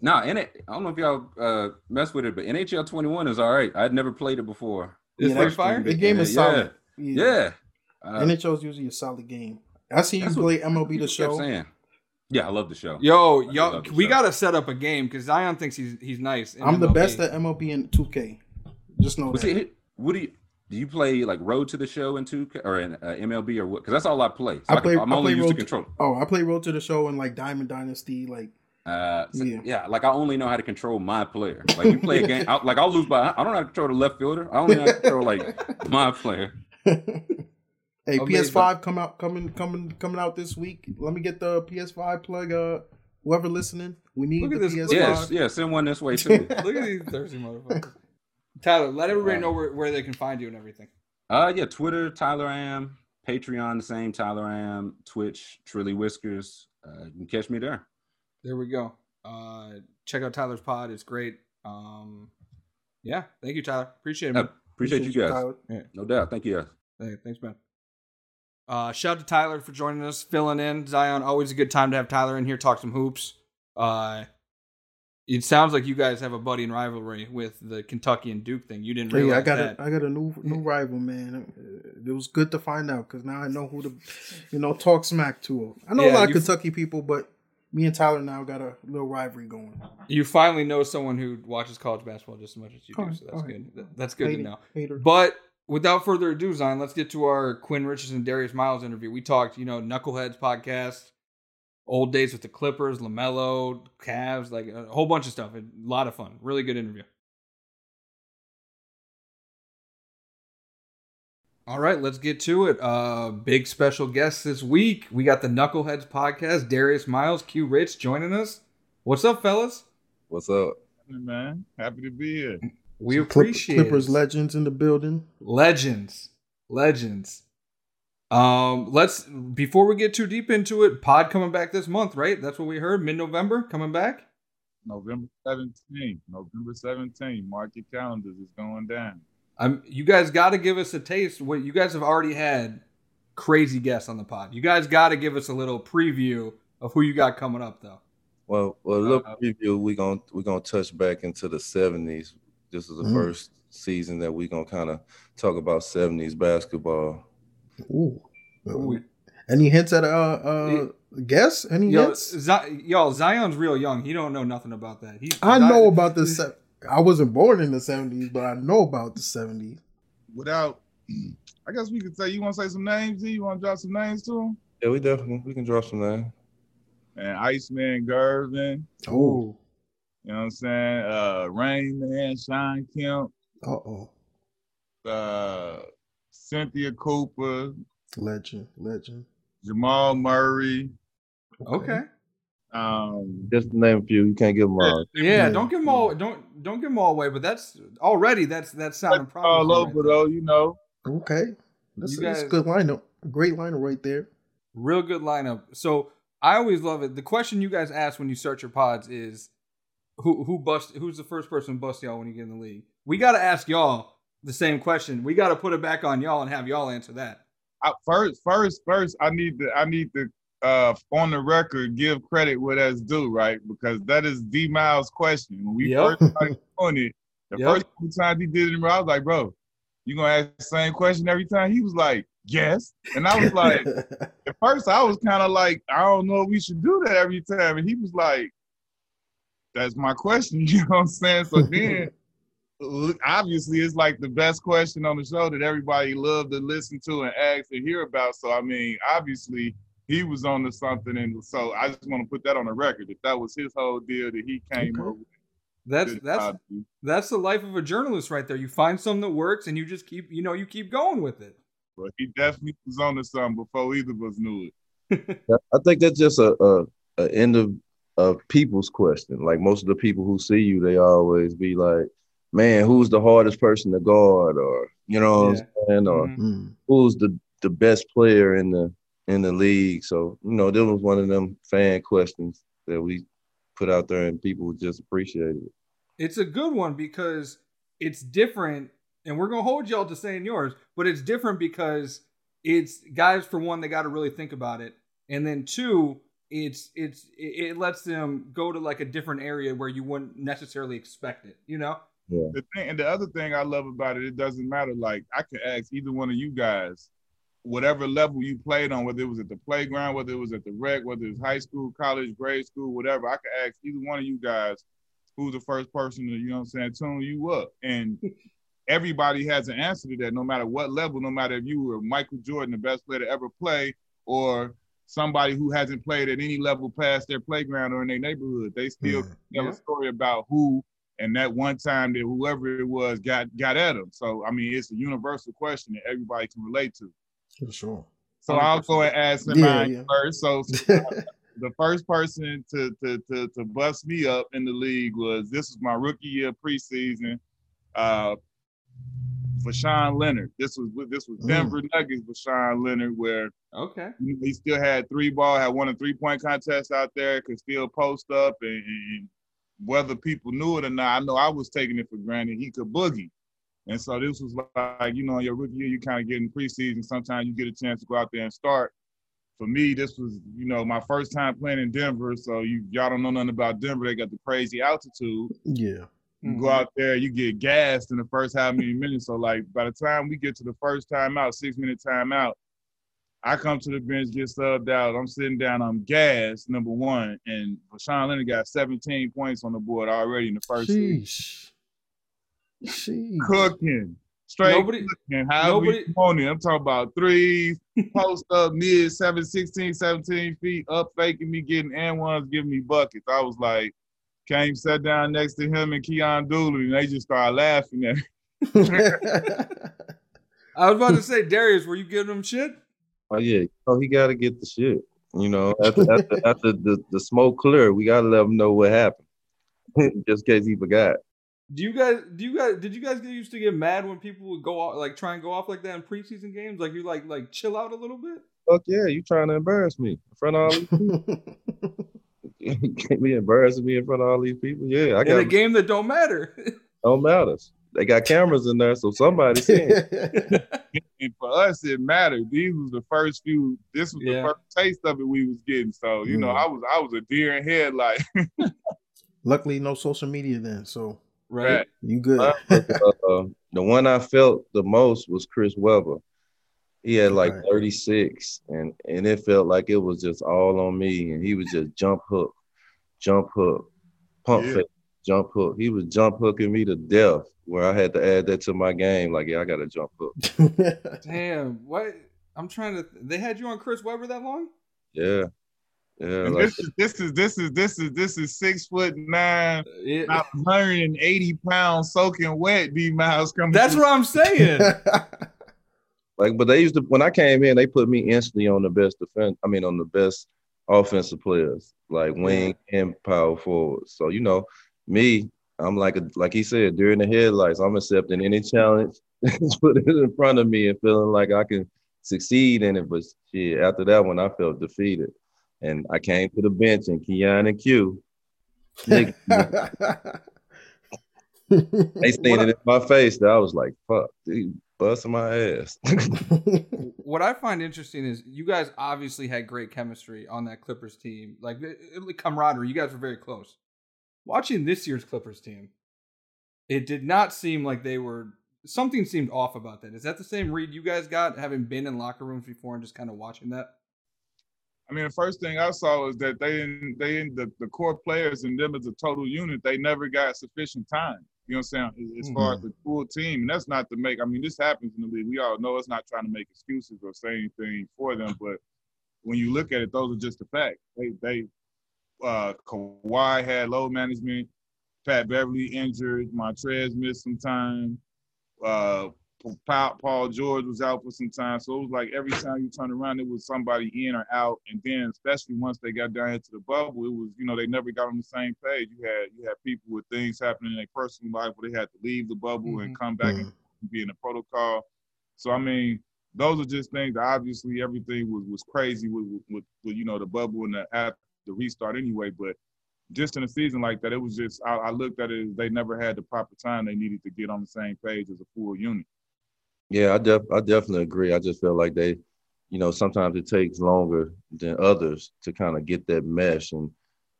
Speaker 3: Nah, and it, I don't know if y'all uh, mess with it, but NHL 21 is all right. I'd never played it before.
Speaker 2: Is
Speaker 4: Yeah,
Speaker 2: fire?
Speaker 4: The game is
Speaker 3: Yeah,
Speaker 4: solid.
Speaker 3: Yeah. Uh,
Speaker 4: NHL is usually a solid game. I see you
Speaker 3: That's what
Speaker 4: play MLB the
Speaker 3: people kept
Speaker 4: show.
Speaker 3: saying. Yeah, I love the show.
Speaker 2: Yo,
Speaker 3: I
Speaker 2: yo, we
Speaker 3: show.
Speaker 2: gotta set up a game because Zion thinks he's he's nice. in
Speaker 4: I'm the best at MLB and 2K. Just know
Speaker 3: But
Speaker 4: that.
Speaker 3: see, what do you do? You play like Road to the Show in 2K or in uh, MLB or what? Because that's all I play. So
Speaker 4: I
Speaker 3: I
Speaker 4: play-
Speaker 3: am
Speaker 4: I
Speaker 3: only
Speaker 4: play
Speaker 3: used to
Speaker 4: Road-
Speaker 3: control.
Speaker 4: Oh, I play Road to the Show and like Diamond Dynasty. Like,
Speaker 3: Uh, so-
Speaker 4: Yeah.
Speaker 3: yeah. like I only know how to control my player. Like you play a game, I, like I'll lose by. I don't know how to control the left fielder. I only know how to control like my player.
Speaker 4: hey,
Speaker 2: Amazing.
Speaker 4: PS5 come out coming coming coming out this week. Let me get the PS5 plug. Uh, whoever listening, we need
Speaker 2: Look
Speaker 4: the
Speaker 2: at this-
Speaker 4: PS5.
Speaker 3: Yes, yeah. Send one this way too.
Speaker 2: Look at these thirsty motherfuckers. Tyler, let everybody
Speaker 3: Right.
Speaker 2: know where, where they can find you and everything.
Speaker 3: Uh, yeah. Twitter, Tyler Am. Patreon, the same. Tyler Am. Twitch, Trilly Whiskers. Uh, you can catch me there.
Speaker 2: There we go. Uh, check out Tyler's pod; it's great. Um, yeah, thank you, Tyler. Appreciate it.
Speaker 3: Uh,
Speaker 2: Man.
Speaker 3: appreciate, you guys.
Speaker 4: Tyler.
Speaker 3: No doubt. Thank you. Guys.
Speaker 2: Hey, thanks, man. Uh, shout out to Tyler for joining us, filling in. Zion, always a good time to have Tyler in here talk some hoops. Uh, it sounds like you guys have a budding rivalry with the Kentucky and Duke thing. You didn't realize
Speaker 4: Hey, I got
Speaker 2: that.
Speaker 4: a I got a new new rival, man. It was good to find out because now I know who to, you know, talk smack to. I know
Speaker 2: Yeah,
Speaker 4: a lot of Kentucky people, but me and Tyler now got a little rivalry going.
Speaker 2: you finally know someone who watches college basketball just as much as you do,
Speaker 4: Alright,
Speaker 2: so that's good. That- That's good to know.
Speaker 4: Hater.
Speaker 2: But without further ado, Zion, let's get to our Quinn Richardson and Darius Miles interview. We talked, you know, Knuckleheads podcast, old days with the Clippers, Lamelo, Cavs, like a whole bunch of stuff. A lot of fun. Really good interview. All right, let's get to it. Uh, big special guest this week. We got the Knuckleheads podcast. Darius Miles, Q Rich joining us. What's up, fellas?
Speaker 5: What's up?
Speaker 6: man. Happy to be here.
Speaker 2: We
Speaker 4: Some Clip-
Speaker 2: appreciate
Speaker 4: Clippers
Speaker 2: it.
Speaker 4: legends in the building.
Speaker 2: legends legends um let's before we get too deep into it pod coming back this month right that's what we heard mid-november coming back
Speaker 6: November 17th. November 17th. Mark your calendars. It's going down.
Speaker 2: um you guys got to give us a taste what you guys have already had crazy guests on the pod you guys got to give us a little preview of who you got coming up though
Speaker 5: Well, well, a little
Speaker 6: Uh,
Speaker 5: preview. We gonna we're gonna touch back into the seventies. This is the
Speaker 4: Mm.
Speaker 5: first season that we're gonna kind of talk about seventies basketball.
Speaker 4: Ooh.
Speaker 2: Ooh.
Speaker 4: Any hints at uh uh guess? Any
Speaker 2: Yo,
Speaker 4: hints?
Speaker 2: Z- y'all zion's real young he don't know nothing about that he
Speaker 4: I
Speaker 2: Zion-
Speaker 4: know about the se- I wasn't born in the seventies, but I know about the seventies.
Speaker 6: Without, I guess we could say, you want to say some names? Z? You want to drop some names to him?
Speaker 5: Yeah, we definitely we can drop some names.
Speaker 6: And Iceman Gervin.
Speaker 4: Oh,
Speaker 6: You know what I'm saying? Uh, Rain Man, Shawn Kemp,
Speaker 4: uh oh,
Speaker 6: uh, Cynthia Cooper,
Speaker 4: legend, legend.
Speaker 6: Jamal Murray.
Speaker 2: okay
Speaker 6: Um,
Speaker 5: Just name a few. You can't give them all.
Speaker 2: yeah,
Speaker 4: Yeah.
Speaker 2: don't give them all don't don't give them all away but that's already that's that's sounding
Speaker 6: all
Speaker 2: promising
Speaker 6: over
Speaker 2: right
Speaker 6: though, you know.
Speaker 4: Okay, that's,
Speaker 2: You
Speaker 4: that's a good lineup. Great lineup right there.
Speaker 2: Real good lineup. So I always love it. The question you guys ask when you start your pods is who who bust who's the first person to bust y'all when you get in the league? We gotta ask y'all the same question. We gotta put it back on y'all and have y'all answer that.
Speaker 6: I, first, first, first, I need to, I need to, uh, on the record, give credit where that's due, right? Because that is D Miles' question. When we
Speaker 2: Yep.
Speaker 6: first started doing it, the
Speaker 2: Yep.
Speaker 6: first few times he did it, I was like, bro, you gonna ask the same question every time? He was like, yes, and I was like, at first, I was kind of like, I don't know if we should do that every time, and he was like, that's my question. You know what I'm saying? So then obviously it's like the best question on the show that everybody loved to listen to and ask and hear about. So I mean, obviously he was on to something, and so I just want to put that on the record that that was his whole deal that he came
Speaker 4: Okay.
Speaker 6: up with.
Speaker 2: That's that's that's the life of a journalist right there. You find something that works and you just keep you know you keep going with it.
Speaker 6: but he definitely was on to something before either of us knew it.
Speaker 5: I think that's just a, a, a end of of people's question. Like most of the people who see you, they always be like, "Man, who's the hardest person to guard?" Or you know what
Speaker 2: Yeah.
Speaker 5: I'm saying? Or
Speaker 2: Mhm.
Speaker 4: Mm.
Speaker 5: who's the the best player in the in the league. So you know, that was one of them fan questions that we put out there, and people just appreciated it.
Speaker 2: It's a good one because it's different, and we're gonna hold y'all to saying yours, but it's different because it's guys for one they got to really think about it, and then two, it's it's it it lets them go to like a different area where you wouldn't necessarily expect it. You know? yeah.
Speaker 6: The thing, and the other thing I love about it, it doesn't matter. Like I can ask either one of you guys, whatever level you played on, whether it was at the playground, whether it was at the rec, whether it was high school, college, grade school, whatever. I could ask either one of you guys who's the first person to, you know what I'm saying, tune you up. And everybody has an answer to that, no matter what level, no matter if you were Michael Jordan, the best player to ever play, or somebody who hasn't played at any level past their playground or in their neighborhood. They still
Speaker 4: Mm.
Speaker 6: tell
Speaker 2: Yeah.
Speaker 6: a story about who and that one time that whoever it was got got at them. So I mean, it's a universal question that everybody can relate to.
Speaker 4: For sure.
Speaker 6: So I'll go and ask him
Speaker 4: Yeah, yeah.
Speaker 6: first. So the first person to, to to to bust me up in the league was this was my rookie year preseason uh, Voshon Lenard. This was this was
Speaker 4: Mm.
Speaker 6: Denver Nuggets Voshon Lenard, where
Speaker 2: Okay.
Speaker 6: he still had three ball, had won a three point contest out there, could still post up, and, and whether people knew it or not, I know I was taking it for granted. He could boogie, and so this was like you know, in your rookie year, you kind of get in preseason. Sometimes you get a chance to go out there and start for me, this was you know my first time playing in Denver. So you y'all don't know nothing about Denver. They got the crazy altitude.
Speaker 4: Yeah.
Speaker 6: You go mm-hmm. out there, you get gassed in the first how many minutes. So like by the time we get to the first time out, six minute time out, I come to the bench, get subbed out. I'm sitting down, I'm gassed, number one. And Sean Lenard got 17 points on the board already in the first.
Speaker 4: Sheesh. Sheesh.
Speaker 6: Cooking. Straight
Speaker 2: Nobody-
Speaker 6: cooking. How
Speaker 2: nobody-
Speaker 6: we on it. I'm talking about threes, post up mid 7, 16, 17 feet, up faking me, getting and ones, giving me buckets. I was like, came, sat down next to him and Keyon Dooling, and they just started laughing at me.
Speaker 2: I was about to say, Darius, were you giving him shit?
Speaker 5: Oh yeah, oh he got to get the shit. You know, after after, after the, the smoke clear, we got to let him know what happened, just in case he forgot.
Speaker 2: Do you guys? Do you guys? Did you guys get used to get mad when people would go off, like try and go off like that in preseason games? Like you like like chill out a little bit.
Speaker 5: Fuck yeah, you trying to embarrass me in front of all these people? Can't be embarrassing me in front of all these people. Yeah, I
Speaker 2: in a game that don't matter.
Speaker 5: don't matter. They got cameras in there, so somebody's seeing.
Speaker 6: and for us, it mattered. These was the first few. This was
Speaker 2: Yeah.
Speaker 6: the first taste of it we was getting. So you know,
Speaker 4: Mm.
Speaker 6: I was I was a deer in headlight.
Speaker 4: Luckily, no social media then, so
Speaker 2: right.
Speaker 4: you good.
Speaker 5: Uh, the one I felt the most was Chris Webber. He had like
Speaker 4: Right.
Speaker 5: 36, and and it felt like it was just all on me, and he was just jump hook, jump hook, pump
Speaker 6: Yeah.
Speaker 5: fake, jump hook. He was jump hooking me to death, where I had to add that to my game. Like, yeah, I got to jump hook.
Speaker 2: Damn. What? I'm trying to. They had you on Chris Webber that long?
Speaker 5: Yeah, yeah. Like,
Speaker 6: this is this is this is this is this is six foot nine, uh,
Speaker 2: Yeah.
Speaker 6: about 180 pounds soaking wet. D Miles coming.
Speaker 2: That's
Speaker 6: through.
Speaker 2: what I'm saying.
Speaker 5: like, but they used to when I came in, they put me instantly on the best defense. I mean, on the best offensive players, like wing and power forward. So you know, me, I'm like a like he said during the headlights, I'm accepting any challenge, put it in front of me, and feeling like I can succeed in it. But shit, after that one, I felt defeated, and I came to the bench, and Keyon and Q, they seen it in my face. That I was like, "Fuck, dude, busting my ass."
Speaker 2: what I find interesting is you guys obviously had great chemistry on that Clippers team. Like the, the camaraderie, you guys were very close. Watching this year's Clippers team, it did not seem like they were. Something seemed off about that. Is that the same read you guys got, having been in locker rooms before and just kind of watching that?
Speaker 6: I mean, the first thing I saw was that they didn't, they didn't, the, the core players and them as a total unit, they never got sufficient time. You know what I'm saying? As- As far as the full team, and that's not to make. I mean, this happens in the league. We all know it's not trying to make excuses or say anything for them, but when you look at it, those are just the facts. They, they, uh, Kawhi had load management. Pat Beverley injured. Montrezl missed some time. Uh, Paul, Paul George was out for some time. So it was like every time you turn around, it was somebody in or out. And then especially once they got down into the bubble, it was, you know, they never got on the same page. You had you had people with things happening in their personal life where they had to leave the bubble and mm-hmm. come back and mm-hmm. be in the protocol. So I mean, those are just things obviously everything was was crazy with with, with, with you know the bubble and the after the restart anyway. But just in a season like that, it was just I, I looked at it as they never had the proper time they needed to get on the same page as a full unit.
Speaker 5: Yeah, I def I definitely agree. I just feel like they, you know, sometimes it takes longer than others to kind of get that mesh and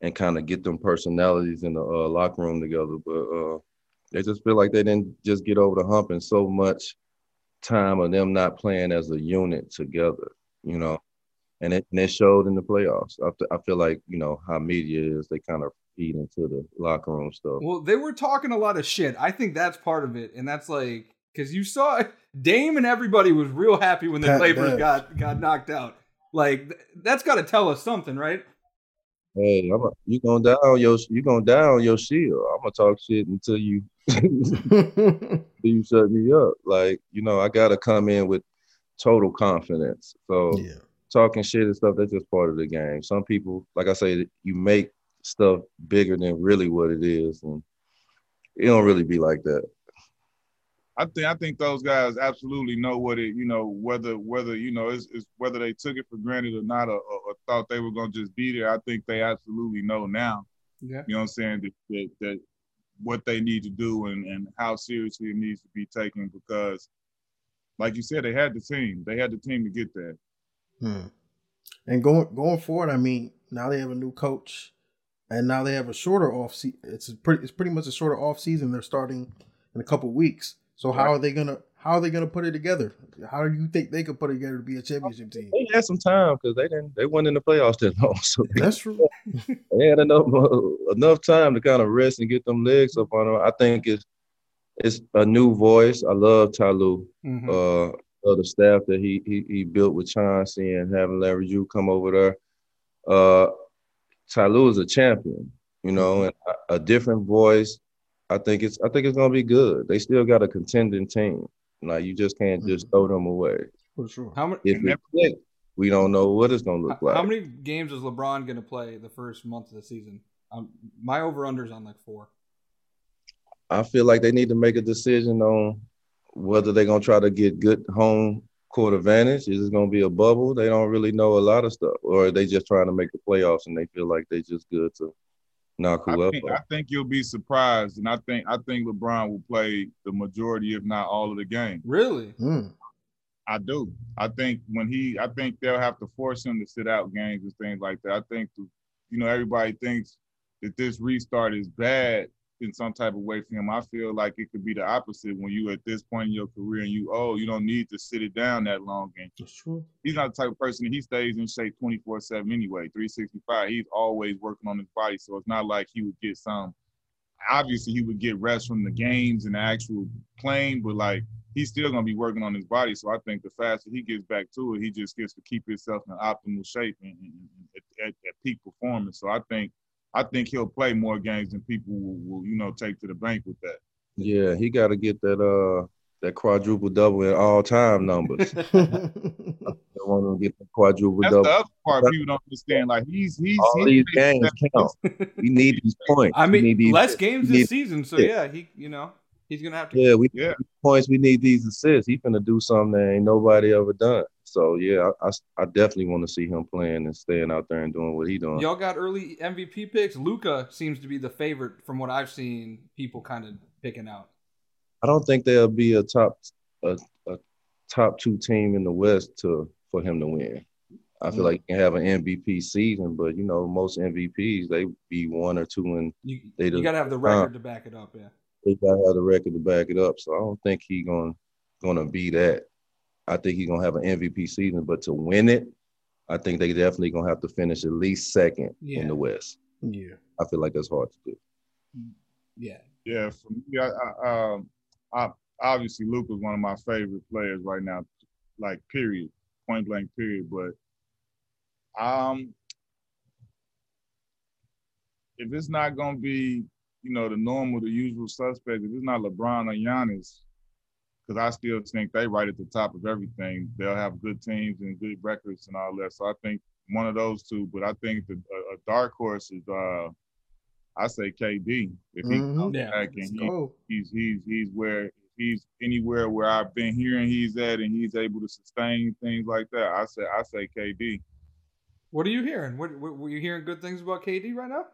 Speaker 5: and kind of get them personalities in the uh, locker room together. But uh, they just feel like they didn't just get over the hump in so much time of them not playing as a unit together, you know. And it, and it showed in the playoffs. I feel like you know how media is; they kind of feed into the locker room stuff.
Speaker 2: Well, they were talking a lot of shit. I think that's part of it, and that's like because you saw Dame and everybody was real happy when the
Speaker 4: Pat
Speaker 2: Clippers
Speaker 4: Bev.
Speaker 2: got got knocked out. Like th- that's got to tell us something, right?
Speaker 5: Hey, I'm a, you gonna die on your you gonna die on your shield. I'm gonna talk shit until you until you shut me up. Like you know, I gotta come in with total confidence. So
Speaker 4: yeah.
Speaker 5: talking shit and stuff that's just part of the game. Some people, like I say, you make stuff bigger than really what it is, and it don't really be like that.
Speaker 6: I think I think those guys absolutely know what it you know whether whether you know it's, it's whether they took it for granted or not or, or, or thought they were gonna just be there. I think they absolutely know now.
Speaker 2: Yeah.
Speaker 6: You know what I'm saying that that, that what they need to do and, and how seriously it needs to be taken because, like you said, they had the team. They had the team to get there.
Speaker 4: Hmm. And going going forward, I mean, now they have a new coach, and now they have a shorter off season. It's pretty it's pretty much a shorter off season. They're starting in a couple weeks. So how
Speaker 6: Right.
Speaker 4: are they gonna how are they gonna put it together? How do you think they could put it together to be a championship team?
Speaker 5: They had some time because they didn't. They went in the playoffs that long, so
Speaker 4: That's true.
Speaker 5: they had enough uh, enough time to kind of rest and get them legs up on them. I think it's it's a new voice. I love Ty Lue.
Speaker 2: Mhm.
Speaker 5: uh, of the staff that he, he he built with Chauncey and having Larry Drew come over there. Uh, Ty Lue is a champion, you know, and a, a different voice. I think it's I think it's gonna be good. They still got a contending team. Like you just can't just throw them away.
Speaker 4: For sure.
Speaker 2: How many?
Speaker 5: If it clicks, we don't know what it's gonna look
Speaker 2: How,
Speaker 5: like.
Speaker 2: how many games is LeBron going to play the first month of the season? Um, my over unders on like four.
Speaker 5: I feel like they need to make a decision on whether they're gonna try to get good home court advantage. Is it gonna be a bubble? They don't really know a lot of stuff, or are they just trying to make the playoffs and they feel like they're just good to knock
Speaker 6: I think, I think you'll be surprised, and I think I think LeBron will play the majority, if not all, of the game.
Speaker 2: Really?
Speaker 4: Mm.
Speaker 6: I do. I think when he, I think they'll have to force him to sit out games and things like that. I think, the, you know, everybody thinks that this restart is bad in some type of way for him. I feel like it could be the opposite when you at this point in your career and you, oh, you don't need to sit it down that long. And
Speaker 4: That's true.
Speaker 6: he's not the type of person he stays in shape 24 7 anyway 365 he's always working on his body so it's not like he would get some obviously he would get rest from the games and the actual playing but like he's still going to be working on his body so i think the faster he gets back to it he just gets to keep himself in optimal shape and, and- and at, at, at peak performance so i think i think he'll play more games than people will, will you know take to the bank with that
Speaker 5: Yeah, he got to get that uh that quadruple double in all time numbers. They want him to get the quadruple
Speaker 6: that's the other part people don't understand like he's he's
Speaker 5: All
Speaker 6: he's
Speaker 5: these games count. We need these points.
Speaker 2: I mean,
Speaker 5: these,
Speaker 2: less games this season, so
Speaker 5: yeah.
Speaker 2: yeah, he, you know, he's gonna have to.
Speaker 5: Yeah, we
Speaker 6: Yeah.
Speaker 5: these points. We need these assists. He finna do something that ain't nobody ever done. So yeah, I, I, I definitely want to see him playing and staying out there and doing what he doing.
Speaker 2: Y'all got early MVP picks. Luka seems to be the favorite from what I've seen. People kind of picking out.
Speaker 5: I don't think there'll be a top a, a top two team in the West to for him to win. I feel
Speaker 4: Mm.
Speaker 5: like he can have an MVP season, but you know most MVPs they be one or two and
Speaker 2: You,
Speaker 5: They
Speaker 2: you got to have the record to back it up. Yeah.
Speaker 5: they gotta have the record to back it up. So I don't think he gonna gonna be that. I think he's gonna have an MVP season, but to win it, I think they definitely gonna have to finish at least second
Speaker 2: Yeah.
Speaker 5: in the West.
Speaker 4: yeah.
Speaker 5: I feel like that's hard to do.
Speaker 2: Yeah.
Speaker 6: Yeah, for me, I, I, um, I obviously Luka's one of my favorite players right now, like period, point blank period. But um, if it's not gonna be, you know, the normal, the usual suspect, if it's not LeBron or Giannis, because I still think they right at the top of everything. They'll have good teams and good records and all that. So I think one of those two. But I think the a, a dark horse is. uh I say KD. If he
Speaker 4: Mhm.
Speaker 6: comes
Speaker 2: Yeah.
Speaker 6: back and he, he's he's he's where he's anywhere where I've been hearing he's at and he's able to sustain things like that. I say I say KD.
Speaker 2: What are you hearing? What, what were you hearing? Good things about KD right now?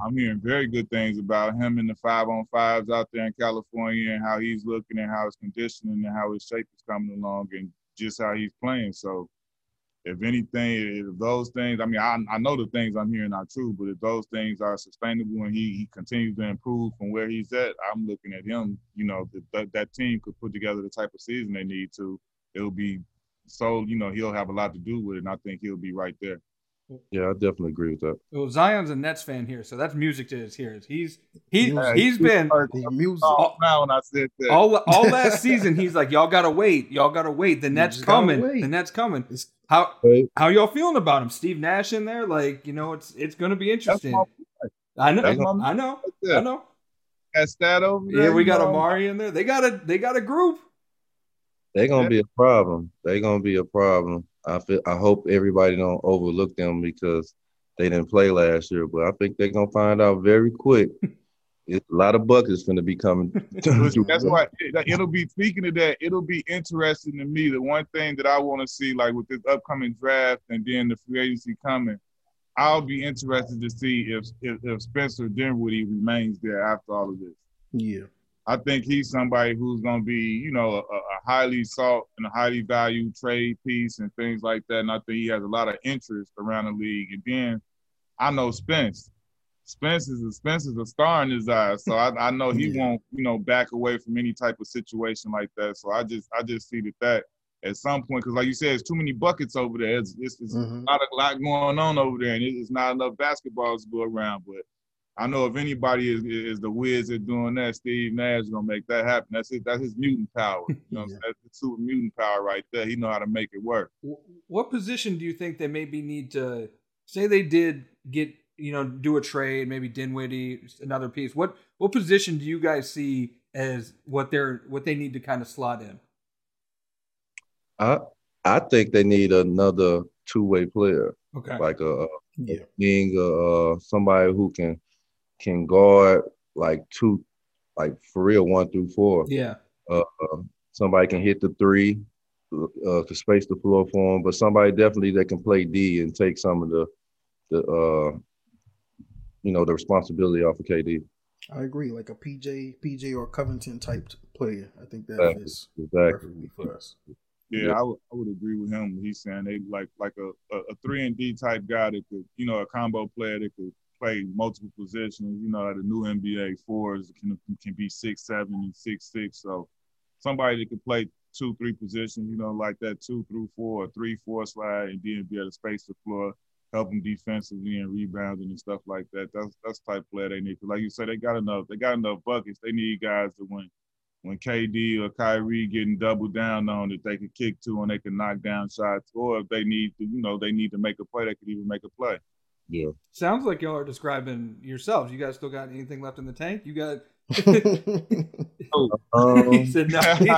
Speaker 6: I'm hearing very good things about him in the five on fives out there in California and how he's looking and how his conditioning and how his shape is coming along and just how he's playing. So if anything, if those things, I mean, I, I know the things I'm hearing are true, but if those things are sustainable and he, he continues to improve from where he's at, I'm looking at him, you know, that that team could put together the type of season they need to. It'll be so, you know, he'll have a lot to do with it, and I think he'll be right there.
Speaker 5: Yeah, I definitely agree with that.
Speaker 2: Well, Zion's a Nets fan here, so that's music to his ears. He's he
Speaker 4: Yeah,
Speaker 2: he's been
Speaker 4: The music.
Speaker 6: Oh, now when I said that,
Speaker 2: all all last season. He's like, y'all gotta wait, y'all gotta wait. The Nets coming,
Speaker 4: wait.
Speaker 2: the Nets coming. How
Speaker 5: Right.
Speaker 2: how y'all feeling about him? Steve Nash in there, like you know, it's it's gonna be interesting. I know, I know, I know.
Speaker 6: That's that over there.
Speaker 2: Yeah, we got
Speaker 6: know,
Speaker 2: Amar'e in there. They got a they got a group.
Speaker 5: They're gonna
Speaker 6: Yeah.
Speaker 5: be a problem. They're gonna be a problem. I feel I hope everybody don't overlook them because they didn't play last year, but I think they're gonna find out very quick. It's a lot of buckets gonna be coming.
Speaker 6: That's why it, it'll be speaking of that. It'll be interesting to me. The one thing that I want to see, like with this upcoming draft and then the free agency coming, I'll be interested to see if if, if Spencer Dinwiddie remains there after all of this.
Speaker 4: Yeah.
Speaker 6: I think he's somebody who's going to be, you know, a, a, highly sought and a highly valued trade piece and things like that. And I think he has a lot of interest around the league. And then I know Spence. Spence is a, Spence is a star in his eyes, so I, I know he yeah. won't, you know, back away from any type of situation like that. So I just, I just see that that at some point, because like you said, it's too many buckets over there. It's, it's, it's mm-hmm. a lot, a lot going on over there, and it's not enough basketballs to go around. But I know if anybody is is the whiz at doing that, Steve Nash is gonna make that happen. That's it. That's his mutant power. You know, yeah. that's the super mutant power right there. He know how to make it work.
Speaker 2: What position do you think they maybe need to say they did get you know do a trade, maybe Dinwiddie, another piece? What what position do you guys see as what they're what they need to kind of slot in?
Speaker 5: I I think they need another two way player.
Speaker 2: Okay,
Speaker 5: like a, yeah. being a, uh, somebody who can can guard like two, like for real one through four.
Speaker 2: Yeah.
Speaker 5: Uh, uh, somebody can hit the three uh, to space the floor for them, but somebody definitely that can play D and take some of the the uh, you know the responsibility off of KD.
Speaker 4: I agree, like a PJ, PJ or Covington type player. I think that
Speaker 5: exactly.
Speaker 4: is
Speaker 5: exactly.
Speaker 4: perfectly for us.
Speaker 6: Yeah, I would I would agree with him. He's saying they like like a, a, a three and D type guy that could, you know, a combo player that could play multiple positions. You know, the new NBA fours can can be six seven and six six. So somebody that can play two three positions. You know, like that two through four, or three four slide, and then be able to space the floor, help them defensively and rebounding and stuff like that. That's that's type of player they need. Like you said, they got enough. They got enough buckets. They need guys to win. When KD or Kyrie getting doubled down on that they can kick to and they can knock down shots, or if they need to, you know, they need to make a play, they could even make a play.
Speaker 5: Yeah.
Speaker 2: Sounds like y'all are describing yourselves. You guys still got anything left in the tank? You got.
Speaker 5: um,
Speaker 2: he said no.
Speaker 6: hey,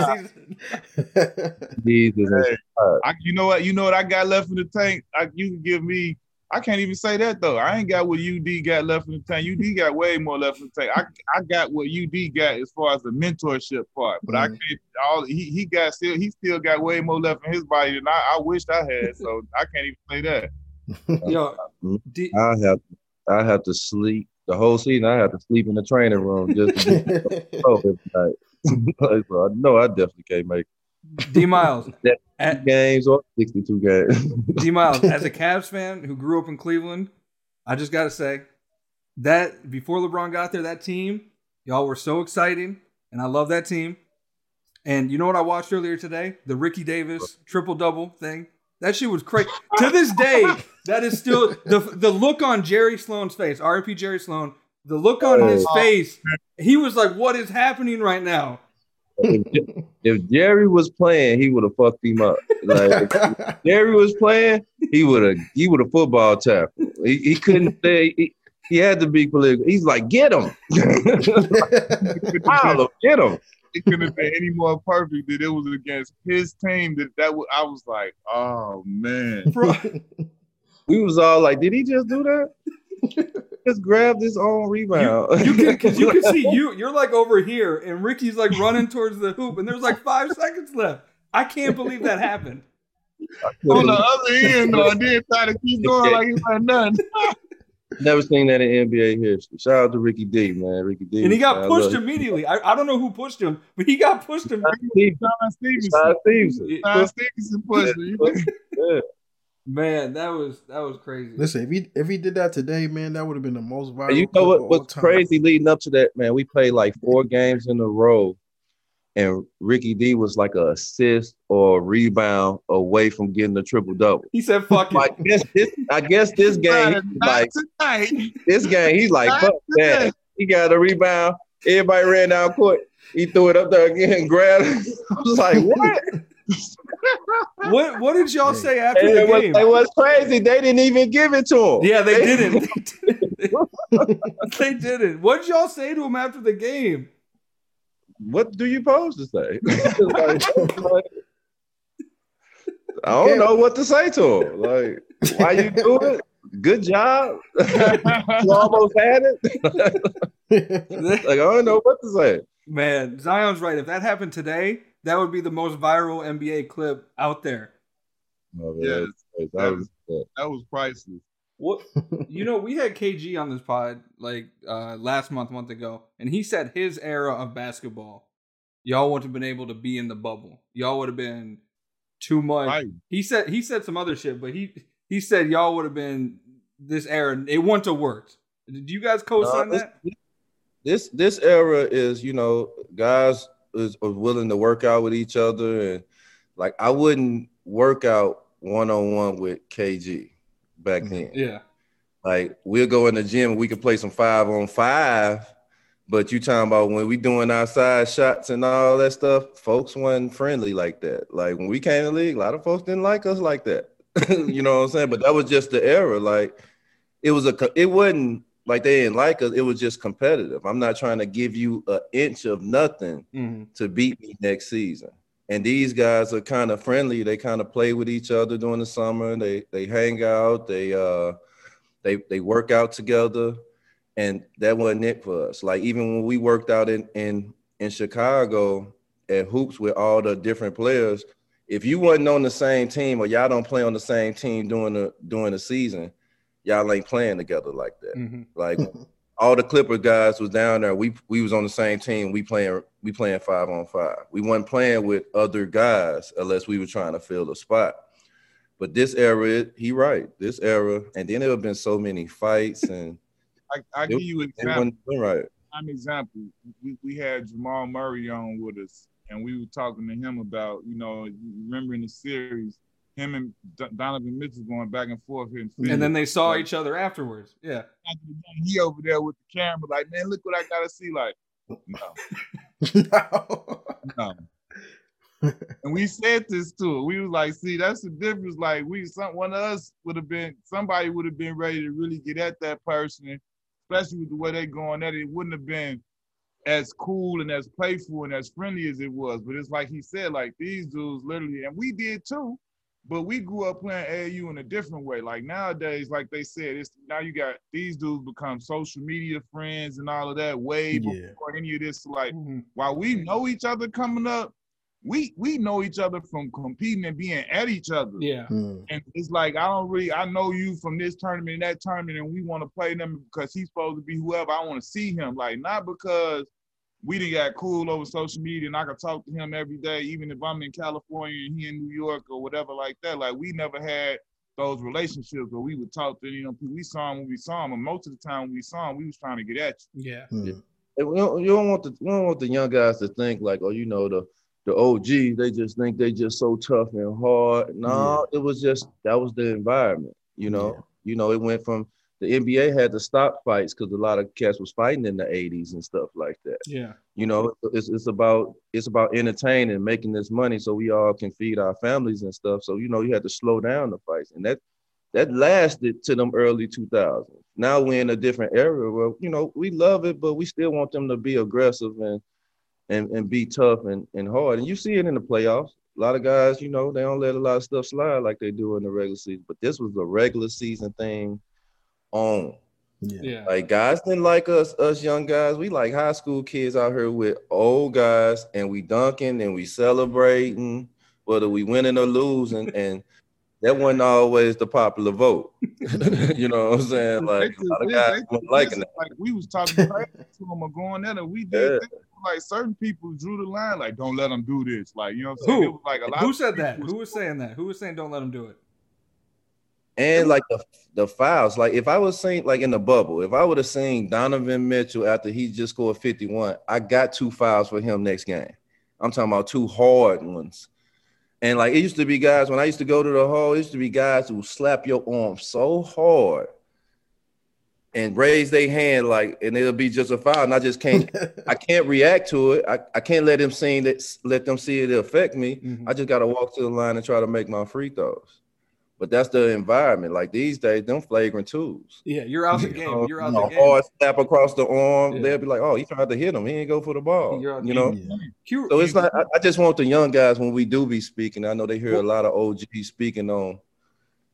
Speaker 6: I, you know what? You know what I got left in the tank. I, you can give me. I can't even say that though. I ain't got what UD got left in the tank. UD got way more left in the tank. I, I got what UD got as far as the mentorship part, but mm-hmm. I can't. All he, he got still he still got way more left in his body than I, I wished I had. So I can't even say that.
Speaker 2: Yo,
Speaker 5: I have I have to sleep the whole season. I have to sleep in the training room just to be so I know I definitely can't make
Speaker 2: D Miles
Speaker 5: games or sixty two games.
Speaker 2: D Miles, as a Cavs fan who grew up in Cleveland, I just gotta say that before LeBron got there, that team, y'all were so exciting, and I love that team. And you know what I watched earlier today? The Ricky Davis triple double thing. That shit was crazy. to this day, that is still the the look on Jerry Sloan's face. RP Jerry Sloan. The look on his oh. face. He was like, "What is happening right now?"
Speaker 5: If, Jerry was playing, he would have fucked him up. Like Jerry was playing, he would have he would have football tackle. He, he couldn't say he, he, had to be political. He's like, get him, get him
Speaker 6: it couldn't have been any more perfect that it was against his team. That that was, I was like, oh man.
Speaker 5: we was all like, did he just do that? just grabbed his own rebound.
Speaker 2: You, you can because you can see you you're like over here, and Ricky's like running towards the hoop, and there's like five seconds left. I can't believe that happened.
Speaker 6: On the other end, though, I did try to keep going like he's like nothing.
Speaker 5: Never seen that in NBA history. Shout out to Ricky D, man. Ricky D.
Speaker 2: And he got pushed immediately. I, I don't know who pushed him, but he got pushed immediately.
Speaker 6: DeShawn Stevenson. DeShawn Stevenson. DeShawn Stevenson pushed him.
Speaker 2: Yeah. Man, that was that was crazy.
Speaker 4: Listen, if he if he did that today, man, that would have been the most viral.
Speaker 5: You know what? What's crazy leading up to that, man? We played like four games in a row and Ricky D was like a assist or a rebound away from getting a triple double.
Speaker 2: He said, "Fuck I
Speaker 5: guess this, I guess this game, like tonight. this game, he's like, fuck that. He got a rebound. Everybody ran down court. He threw it up there again, grabbed. It. I was like, what?
Speaker 2: what What did y'all say after
Speaker 5: and
Speaker 2: the
Speaker 5: it was,
Speaker 2: game?
Speaker 5: It was crazy. They didn't even give it to him.
Speaker 2: Yeah, they, they didn't. they didn't. What did y'all say to him after the game?
Speaker 5: What do you pose to say? like, I don't know what to say to him. Like, why you do it? Good job. you almost had it. like, I don't know what to say.
Speaker 2: Man, Zion's right. If that happened today, that would be the most viral NBA clip out there.
Speaker 6: Oh, yeah, that, was, that was priceless.
Speaker 2: What you know, we had KG on this pod like uh last month, month ago, and he said his era of basketball, y'all wouldn't have been able to be in the bubble. Y'all would have been too much.
Speaker 6: Right.
Speaker 2: He said he said some other shit, but he he said y'all would have been this era. It wouldn't have worked. Did you guys co-sign
Speaker 5: Uh, this-
Speaker 2: that?
Speaker 5: this this era is you know guys is are willing to work out with each other and like I wouldn't work out one on one with KG back then.
Speaker 2: Yeah.
Speaker 5: Like we'll go in the gym and we can play some five on five, but you talking about when we doing outside shots and all that stuff, folks weren't friendly like that. Like when we came to the league, a lot of folks didn't like us like that. you know what I'm saying? But that was just the era. Like it was a it wasn't like they didn't like us, it was just competitive. I'm not trying to give you an inch of nothing
Speaker 2: hmm
Speaker 5: to beat me next season. And these guys are kind of friendly. They kind of play with each other during the summer. They they hang out. They uh they they work out together. And that wasn't it for us. Like even when we worked out in in in Chicago at hoops with all the different players, if you wasn't on the same team or y'all don't play on the same team during the during the season, y'all ain't playing together like that.
Speaker 2: hmm
Speaker 5: Like all the Clipper guys was down there. We we was on the same team. We playing we playing five on five. We wasn't playing with other guys unless we were trying to fill a spot. But this era, he right. This era, and then there have been so many fights, and
Speaker 6: I, I give you an example.
Speaker 5: right.
Speaker 6: prime example, we, we had Jamal Murray on with us, and we were talking to him about, you know, remembering the series, him and D- Donovan Mitchell going back and forth here in
Speaker 2: And then they saw each other afterwards. Yeah.
Speaker 6: After the game, he over there with the camera, like, man, look what I gotta see. Like, no,
Speaker 4: no.
Speaker 6: no. and we said this to her. We was like, see, that's the difference. Like, we some one of us would have been somebody would have been ready to really get at that person, especially with the way they going at it. It wouldn't have been as cool and as playful and as friendly as it was. But it's like he said, like these dudes literally, and we did too. But we grew up playing AAU in a different way. Like nowadays, like they said, it's now you got these dudes become social media friends and all of that way
Speaker 4: Yeah.
Speaker 6: before any of this. Like
Speaker 2: Mhm.
Speaker 6: while we know each other coming up, we we know each other from competing and being at each other.
Speaker 2: Yeah.
Speaker 4: Mm.
Speaker 6: And it's like I don't really I know you from this tournament and that tournament, and we want to play them because he's supposed to be whoever I want to see him. Like not because we done got cool over social media and I could talk to him every day, even if I'm in California and he in New York or whatever like that. Like we never had those relationships where we would talk to you know we saw him when we saw him, and most of the time when we saw him, we was trying to get at you.
Speaker 2: Yeah.
Speaker 4: Mm.
Speaker 5: And we don't, you don't want the we don't want the young guys to think like, oh, you know, the the OG, they just think they just so tough and hard. No, it was just that was the environment. You know,
Speaker 4: Yeah.
Speaker 5: you know, it went from the NBA had to stop fights because a lot of cats was fighting in the 80s and stuff like that.
Speaker 2: Yeah.
Speaker 5: You know, it's it's about it's about entertaining, making this money so we all can feed our families and stuff. So you know, you had to slow down the fights, and that that lasted to them early 2000s. Now we're in a different era where you know we love it, but we still want them to be aggressive and and and be tough and and hard. And you see it in the playoffs. A lot of guys, you know, they don't let a lot of stuff slide like they do in the regular season. But this was a regular season thing on.
Speaker 4: Yeah.
Speaker 2: Yeah.
Speaker 5: Like guys didn't like us, us young guys. We like high school kids out here with old guys, and we dunking and we celebrating, whether we winning or losing, and that wasn't always the popular vote. you know what I'm saying? Like a lot of guys weren't liking that.
Speaker 6: Like we was talking to them or going at it. We did
Speaker 5: Yeah.
Speaker 6: things, like certain people drew the line, like don't let them do this. Like you know what I'm saying?
Speaker 2: Who?
Speaker 6: It was like a lot
Speaker 2: Who said that?
Speaker 6: was-
Speaker 2: Who was saying that? Who was saying don't let them do it?
Speaker 5: And like the the fouls, like if I was seeing like in the bubble, if I would have seen Donovan Mitchell after he just scored 51, I got two fouls for him next game. I'm talking about two hard ones. And like it used to be guys when I used to go to the hall, it used to be guys who slap your arm so hard and raise their hand like, and it'll be just a foul. And I just can't, I can't react to it. I, I can't let them see that, let them see it affect me.
Speaker 2: Mhm.
Speaker 5: I just got to walk to the line and try to make my free throws. But that's the environment. Like these days, them flagrant twos.
Speaker 2: Yeah, you're out the
Speaker 5: You
Speaker 2: game.
Speaker 5: know,
Speaker 2: You're
Speaker 5: you
Speaker 2: out
Speaker 5: know,
Speaker 2: the game.
Speaker 5: hard slap across the arm.
Speaker 2: Yeah.
Speaker 5: They'll be like, "Oh, he tried to hit him. He didn't go for the ball."
Speaker 2: You're
Speaker 5: you know.
Speaker 4: Yeah.
Speaker 2: Q-
Speaker 5: So it's
Speaker 2: you-
Speaker 5: not. I, I just want the young guys when we do be speaking. I know they hear a lot of OGs speaking on,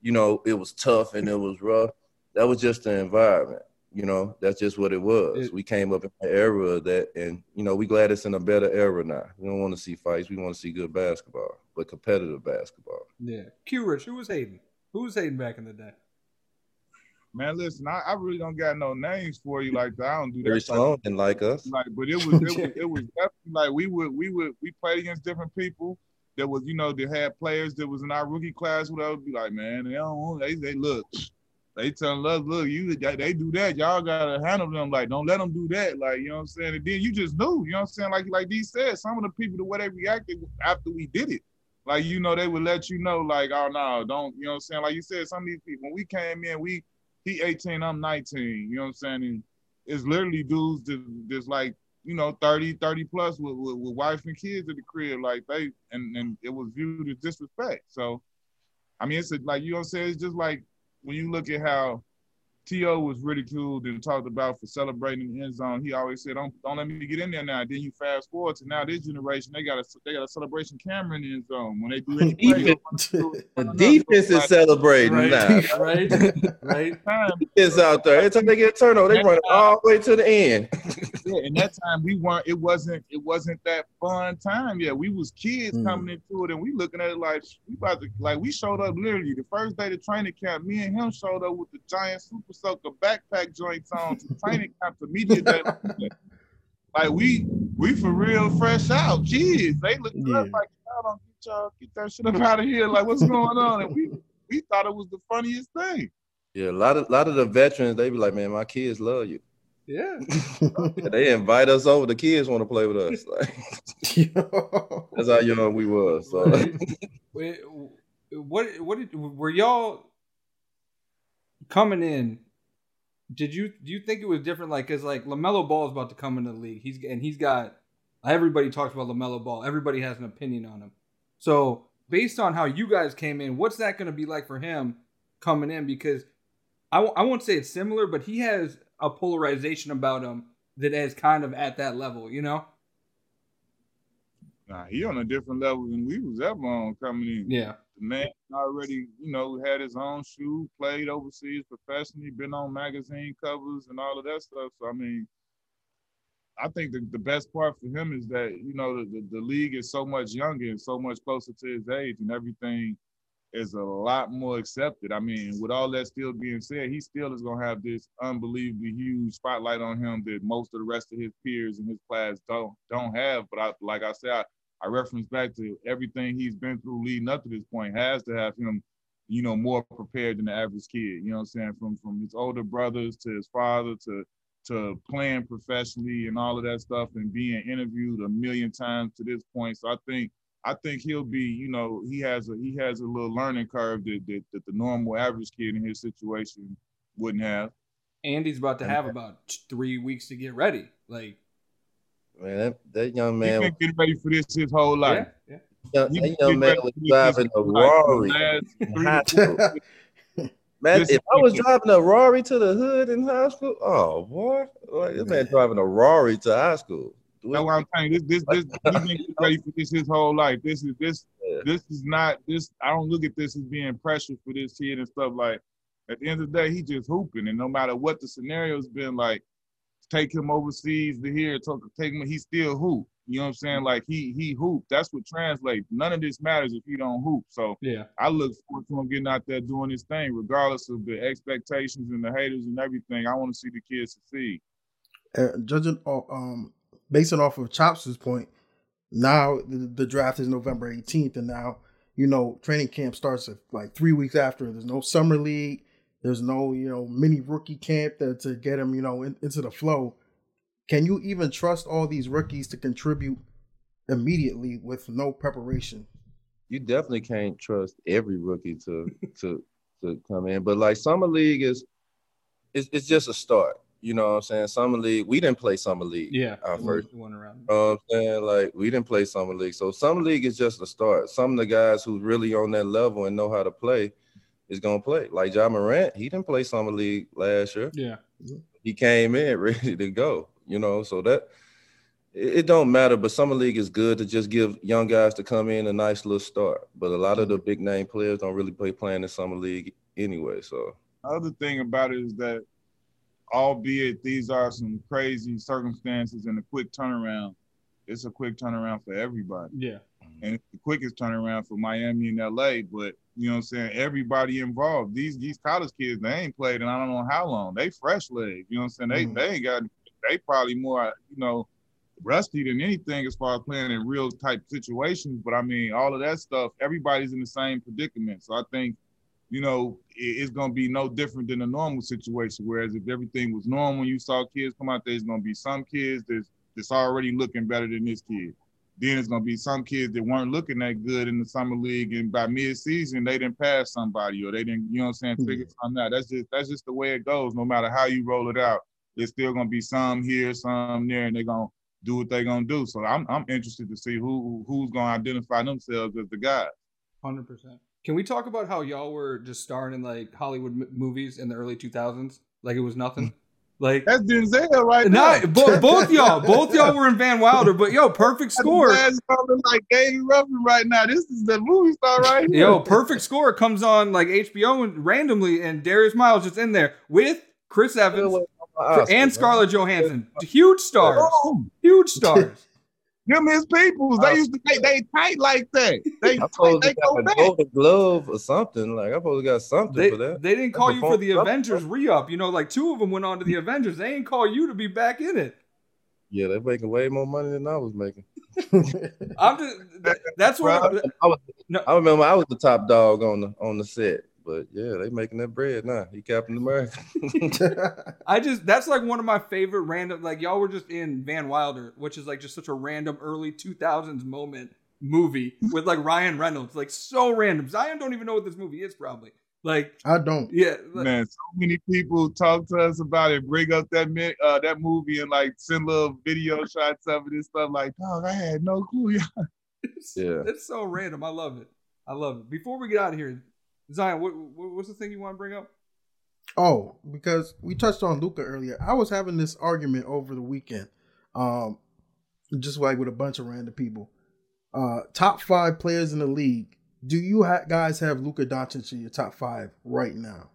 Speaker 5: you know, it was tough and it was rough. That was just the environment. You know, that's just what it was.
Speaker 2: It-
Speaker 5: we came up in an era of that, and you know, we glad it's in a better era now. We don't want to see fights. We want to see good basketball, but competitive basketball.
Speaker 2: Yeah. Q Rich, who was hating? Who was hating back in the day?
Speaker 6: Man, listen, I, I really don't got no names for you like that. I don't do that.
Speaker 5: Barry
Speaker 6: type
Speaker 5: Sloan didn't like us.
Speaker 6: like but it was it was, it was definitely like we would we would we played against different people that was you know that had players that was in our rookie class who would be like man they don't they they look they telling us look you they do that. Y'all gotta handle them. Like don't let them do that. Like you know what I'm saying? And then you just knew you know what I'm saying? Like like D said some of the people the way they reacted after we did it. Like you know they would let you know like oh no don't you know what I'm saying? Like you said some of these people when we came in we he 18 I'm 19 you know what I'm saying? And it's literally dudes that just like you know 30 30 plus with, with, with wife and kids at the crib. Like they and and it was viewed as disrespect. So i mean it's a, like you know what i'm saying? It's just like when you look at how T.O. was ridiculed and talked about for celebrating the end zone. He always said, "Don't don't let me get in there now." Then you fast forward to now this generation, they got a they got a celebration camera in the end zone when they do any play.
Speaker 5: Defense, the defense is celebrating
Speaker 2: Right,
Speaker 5: now.
Speaker 2: right, right.
Speaker 6: Time,
Speaker 5: Defense out there. Every time they get a turnover, they run all the way to the end.
Speaker 6: yeah, and that time we weren't. It wasn't. It wasn't that fun time yet. We was kids
Speaker 4: Mm.
Speaker 6: coming into it, and we looking at it like we about to like we showed up literally the first day to training camp. Me and him showed up with the giant super soaker backpack joints on to training camp to media day. Like we we for real fresh out Jeez, They looked at us
Speaker 4: Yeah.
Speaker 6: like y'all don't get y'all get that shit up out of here. Like what's going on? And we we thought it was the funniest thing.
Speaker 5: Yeah, a lot of a lot of the veterans, they be like, man, my kids love you.
Speaker 2: Yeah.
Speaker 5: They invite us over. The kids want to play with us. Like
Speaker 4: Yo.
Speaker 5: that's how young we was. So
Speaker 2: what what did were y'all coming in? Did you do you think it was different? Like, cause like LaMelo Ball is about to come into the league. He's and he's got everybody talks about LaMelo Ball. Everybody has an opinion on him. So based on how you guys came in, what's that going to be like for him coming in? Because I w- I won't say it's similar, but he has a polarization about him that is kind of at that level. You know?
Speaker 6: Nah, he on a different level than we was ever on coming in.
Speaker 2: Yeah.
Speaker 6: The man already, you know, had his own shoe, played overseas professionally, been on magazine covers and all of that stuff. So I mean, I think the, the best part for him is that, you know, the, the, the league is so much younger and so much closer to his age and everything is a lot more accepted. I mean, with all that still being said, he still is gonna have this unbelievably huge spotlight on him that most of the rest of his peers in his class don't don't have. But I like I said, I, I reference back to everything he's been through leading up to this point has to have him, you know, more prepared than the average kid. You know what I'm saying? From from his older brothers to his father to to playing professionally and all of that stuff and being interviewed a million times to this point. So I think I think he'll be, you know, he has a he has a little learning curve that that, that the normal average kid in his situation wouldn't have.
Speaker 2: Andy's about to have about three weeks to get ready. Like,
Speaker 5: man, that, that young
Speaker 6: He's
Speaker 5: man,
Speaker 6: been getting ready for this his whole life.
Speaker 2: yeah, yeah.
Speaker 5: young,
Speaker 6: He
Speaker 5: that young man was driving a
Speaker 6: whole life.
Speaker 5: Rari.
Speaker 6: The last
Speaker 5: in
Speaker 6: three
Speaker 5: high school. Man,
Speaker 6: This
Speaker 5: if I was driving a Rari to the hood in high school, oh boy, like this man driving a Rari to high school.
Speaker 6: That's what I'm saying. This, this, this, he's been getting ready for this his whole life. This is this,
Speaker 5: Yeah.
Speaker 6: this is not this. I don't look at this as being pressure for this kid and stuff. Like at the end of the day, he just hooping, and no matter what the scenario's been, like take him overseas to here, take, take him, he still hoop. You know what I'm saying? Like he he hoop. That's what translates. None of this matters if he don't hoop. So
Speaker 2: Yeah.
Speaker 6: I look forward to him getting out there doing his thing, regardless of the expectations and the haters and everything. I want to see the kid succeed.
Speaker 4: Uh, judging o- um basing off of Chopz' point, now the, the draft is November 18th, and now you know training camp starts at like three weeks after. There's no summer league. There's no you know mini rookie camp to, to get him you know in, into the flow. Can you even trust all these rookies to contribute immediately with no preparation?
Speaker 5: you definitely can't trust every rookie to to to come in. But like summer league is it's, it's just a start. You know what I'm saying? Summer league, we didn't play summer league.
Speaker 2: Yeah.
Speaker 5: Our first
Speaker 2: one around.
Speaker 5: You know what I'm saying? Like we didn't play summer league. So summer league is just a start. Some of the guys who really on that level and know how to play is gonna play. Like Ja Morant, he didn't play summer league last year.
Speaker 2: Yeah.
Speaker 5: He came in ready to go. You know, so that it, it don't matter. But summer league is good to just give young guys to come in a nice little start. But a lot of the big name players don't really play playing in summer league anyway. So
Speaker 6: other thing about it is that albeit these are some crazy circumstances and a quick turnaround, it's a quick turnaround for everybody.
Speaker 2: Yeah.
Speaker 6: And it's the quickest turnaround for Miami and LA, but You know what I'm saying? Everybody involved. These these college kids, they ain't played in I don't know how long. They fresh legs. You know what I'm saying? They
Speaker 4: Mhm.
Speaker 6: they ain't got they probably more, you know, rusty than anything as far as playing in real type situations. But I mean, all of that stuff, everybody's in the same predicament. So I think, you know, it- it's gonna be no different than a normal situation. Whereas if everything was normal, you saw kids come out, there's gonna be some kids that's that's already looking better than this kid. Then it's gonna be some kids that weren't looking that good in the summer league, and by mid-season they didn't pass somebody or they didn't, you know what I'm saying, figure hmm. something out. That's just that's just the way it goes. No matter how you roll it out, there's still gonna be some here, some there, and they're gonna do what they're gonna do. So I'm I'm interested to see who who's gonna identify themselves as the guy.
Speaker 2: Hundred percent. Can we talk about how y'all were just starring in like Hollywood m- movies in the early two thousands? Like it was nothing. Like
Speaker 6: That's Denzel right
Speaker 2: no,
Speaker 6: now.
Speaker 2: bo- both y'all, both y'all were in Van Wilder, but yo, perfect score.
Speaker 6: That's something like David Ruffin right now. This is the movie star right here.
Speaker 2: Yo, perfect score comes on like HBO and randomly, and Darius Miles just in there with Chris Evans and Scarlett Johansson. Huge stars, huge stars.
Speaker 6: Them his peoples. They uh, used to they, they tight like that. They
Speaker 5: I
Speaker 6: tight,
Speaker 5: supposed
Speaker 6: they
Speaker 5: to
Speaker 6: go
Speaker 5: a
Speaker 6: back.
Speaker 5: golden glove or something. Like I supposed to got something
Speaker 2: They,
Speaker 5: for that.
Speaker 2: they didn't call you for the
Speaker 5: Perform-
Speaker 2: Avengers re-up. You know, like two of them went on to the Avengers. They didn't call you to be back in it.
Speaker 5: Yeah, they're making way more money than I was making.
Speaker 2: I'm just that- that's what
Speaker 5: I was,
Speaker 2: No.
Speaker 5: I remember I was the top dog on the on the set, but yeah, they making that bread now. He Captain America.
Speaker 2: I just that's like one of my favorite random like y'all were just in Van Wilder, which is like just such a random early 2000s moment movie with like Ryan Reynolds, like so random. Zion don't even know what this movie is probably. Like
Speaker 4: I don't.
Speaker 2: yeah, like,
Speaker 6: Man, so many people talk to us about it, bring up that uh, that movie and like send little video shots of it and stuff like, dog, I had no clue. Yeah.
Speaker 2: it's,
Speaker 5: Yeah.
Speaker 2: it's so random. I love it. I love it. Before we get out of here, Zion, what, what what's the thing you want to bring up?
Speaker 4: Oh, because we touched on Luka earlier. I was having this argument over the weekend, um, just like with a bunch of random people. Uh, top five players in the league. Do you ha- guys have Luka Doncic in your top five right now?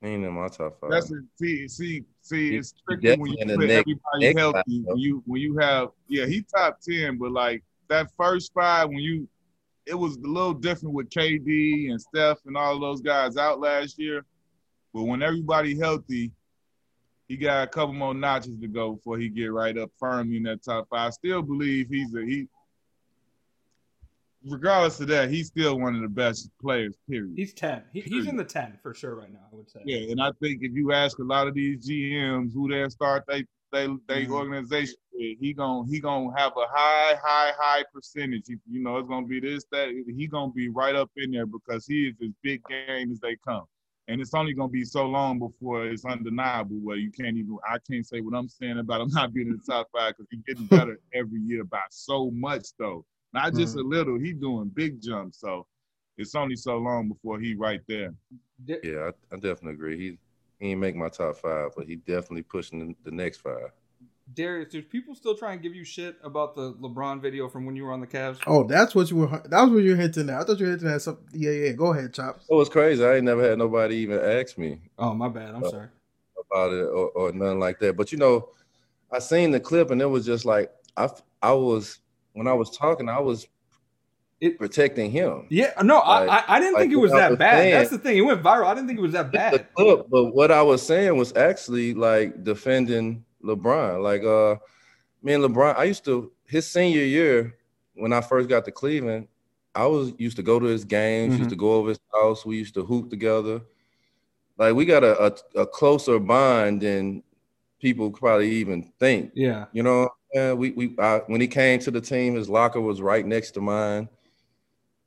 Speaker 5: He ain't in my top five.
Speaker 6: That's it. See, see, see. It's tricky when you
Speaker 5: definitely in the
Speaker 6: put everybody healthy.
Speaker 5: five,
Speaker 6: When you when you have yeah, he top ten, but like that first five when you, it was a little different with KD and Steph and all of those guys out last year. But when everybody healthy, he got a couple more notches to go before he get right up firmly in that top five. I still believe he's a he. Regardless of that, he's still one of the best players. Period.
Speaker 2: He's ten. He, he's in the ten for sure right now. I would say.
Speaker 6: Yeah, and I think if you ask a lot of these GMs who they start they they they
Speaker 2: Mhm.
Speaker 6: organization with, he gon' he gonna have a high high high percentage. He- you know, it's gonna be this that he gonna be right up in there because he is as big game as they come. And it's only gonna be so long before it's undeniable where you can't even I can't say what I'm saying about him not being in the top five because he's getting better every year by so much though. Not just a little, he doing big jumps. So it's only so long before he right there.
Speaker 5: Yeah, I, I definitely agree. He he ain't make my top five, but he definitely pushing the, the next five.
Speaker 2: Darius, do people still try and give you shit about the LeBron video from when you were on the Cavs?
Speaker 4: Oh, that's what you were. That was what you were hinting at. I thought you were hinting at something. Yeah, yeah. Go ahead, Chopz.
Speaker 5: It was crazy. I ain't never had nobody even ask me
Speaker 2: Oh, my bad. I'm
Speaker 5: Uh,
Speaker 2: sorry.
Speaker 5: about it or, or nothing like that. But you know, I seen the clip and it was just like I I was when I was talking, I was
Speaker 2: It-
Speaker 5: protecting him.
Speaker 2: Yeah, no, I,
Speaker 5: Like-
Speaker 2: I I didn't
Speaker 5: like
Speaker 2: think it was that
Speaker 5: was
Speaker 2: bad.
Speaker 5: saying-
Speaker 2: That's the thing. It went viral. I didn't think it was that bad.
Speaker 5: clip, but what I was saying was actually like defending LeBron. Like uh me and LeBron, I used to his senior year when I first got to Cleveland, I was used to go to his games,
Speaker 2: Mhm.
Speaker 5: used to go over his house, we used to hoop together. Like we got a, a, a closer bond than people probably even think.
Speaker 2: Yeah.
Speaker 5: You know, yeah, we we I, when he came to the team, his locker was right next to mine.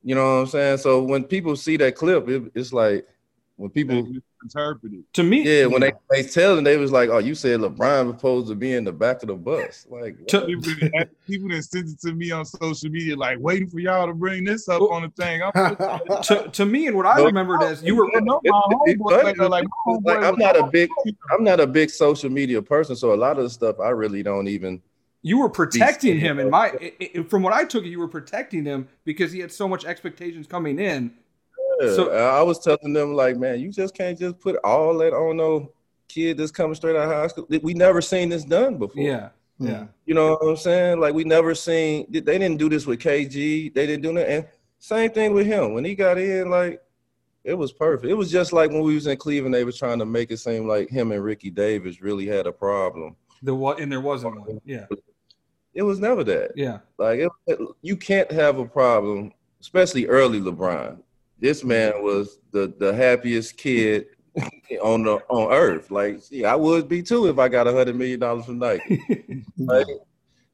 Speaker 5: You know what I'm saying? So when people see that clip, it, it's like when people
Speaker 6: interpreted.
Speaker 2: To me,
Speaker 5: yeah, when they they tell them, they was like, "Oh, you said LeBron was supposed to be in the back of the bus." Like.
Speaker 2: To-
Speaker 6: People, that- people that sent it to me on social media, like waiting for y'all to bring this up on the thing. I'm
Speaker 2: to, to me and what I
Speaker 5: No.
Speaker 2: remembered as you were
Speaker 6: I know my
Speaker 5: It's- it's
Speaker 6: homeboy, like, like, my
Speaker 5: Like, I'm not a big, oh, I'm not a big social media person, so a lot of the stuff I really don't even.
Speaker 2: You were protecting him and my i i from what I took it, you were protecting him because he had so much expectations coming in.
Speaker 5: Yeah.
Speaker 2: So-
Speaker 5: I was telling them like, man, you just can't just put all that on no kid that's coming straight out of high school. We never seen this done before.
Speaker 2: Yeah. Yeah. Mm-hmm.
Speaker 5: You know what I'm saying? Like we never seen they didn't do this with KG. They didn't do that. And same thing with him. When he got in, like it was perfect. It was just like when we was in Cleveland, they were trying to make it seem like him and Ricky Davis really had a problem.
Speaker 2: The what and there wasn't one. Yeah.
Speaker 5: It was never that.
Speaker 2: Yeah.
Speaker 5: Like it, it- you can't have a problem, especially early LeBron. This mm-hmm. man was the the happiest kid on the on earth. Like, see, I would be too if I got a hundred million dollars from Nike. Like,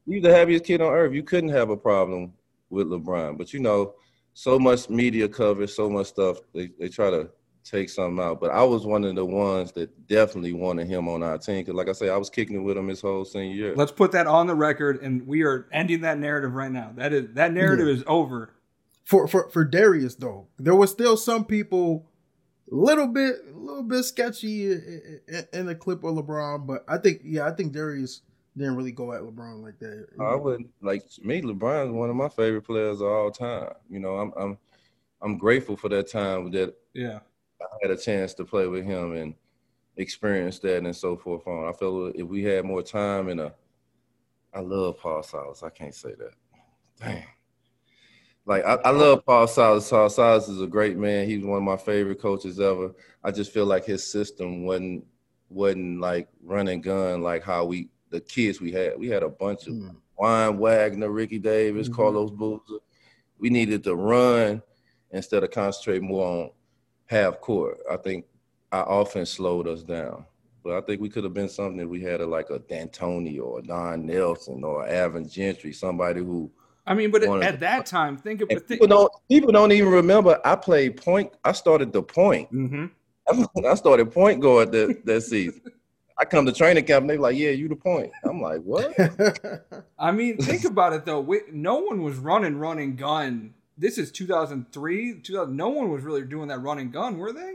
Speaker 5: you the happiest kid on earth. You couldn't have a problem with LeBron. But you know, so much media coverage, so much stuff. They they try to take something out. But I was one of the ones that definitely wanted him on our team. Cause like I say, I was kicking it with him his whole senior year.
Speaker 2: Let's put that on the record, and we are ending that narrative right now. That is that narrative is over.
Speaker 4: for for for Darius though, there was still some people a little bit a little bit sketchy in, in, in the clip of LeBron, but I think yeah, I think Darius didn't really go at LeBron like that.
Speaker 5: I wouldn't like me. LeBron's one of my favorite players of all time. You know, I'm I'm I'm grateful for that time that
Speaker 2: Yeah.
Speaker 5: I had a chance to play with him and experience that and so forth. On, I feel if we had more time and a, I love Paul Silas. I can't say that. Damn. Like I, I love Paul Silas. Paul Silas is a great man. He's one of my favorite coaches ever. I just feel like his system wasn't wasn't like run and gun like how we the kids we had. We had a bunch of
Speaker 4: Mm.
Speaker 5: Juan Wagner, Ricky Davis,
Speaker 4: Mhm.
Speaker 5: Carlos Boozer. We needed to run instead of concentrate more on half court. I think our offense slowed us down. But I think we could have been something if we had a, like a D'Antoni or a Don Nelson or Alvin Gentry, somebody who
Speaker 2: I mean, but at
Speaker 5: the-
Speaker 2: that time, think of think,
Speaker 5: people don't people don't even remember I played point. I started the point.
Speaker 2: hmm
Speaker 5: I started point guard that, that season. I come to training camp and they like, yeah, you the point. I'm like, what?
Speaker 2: I mean, think about it though. We, no one was running, running gun. This is 2003, 2000. No one was really doing that running gun, were they?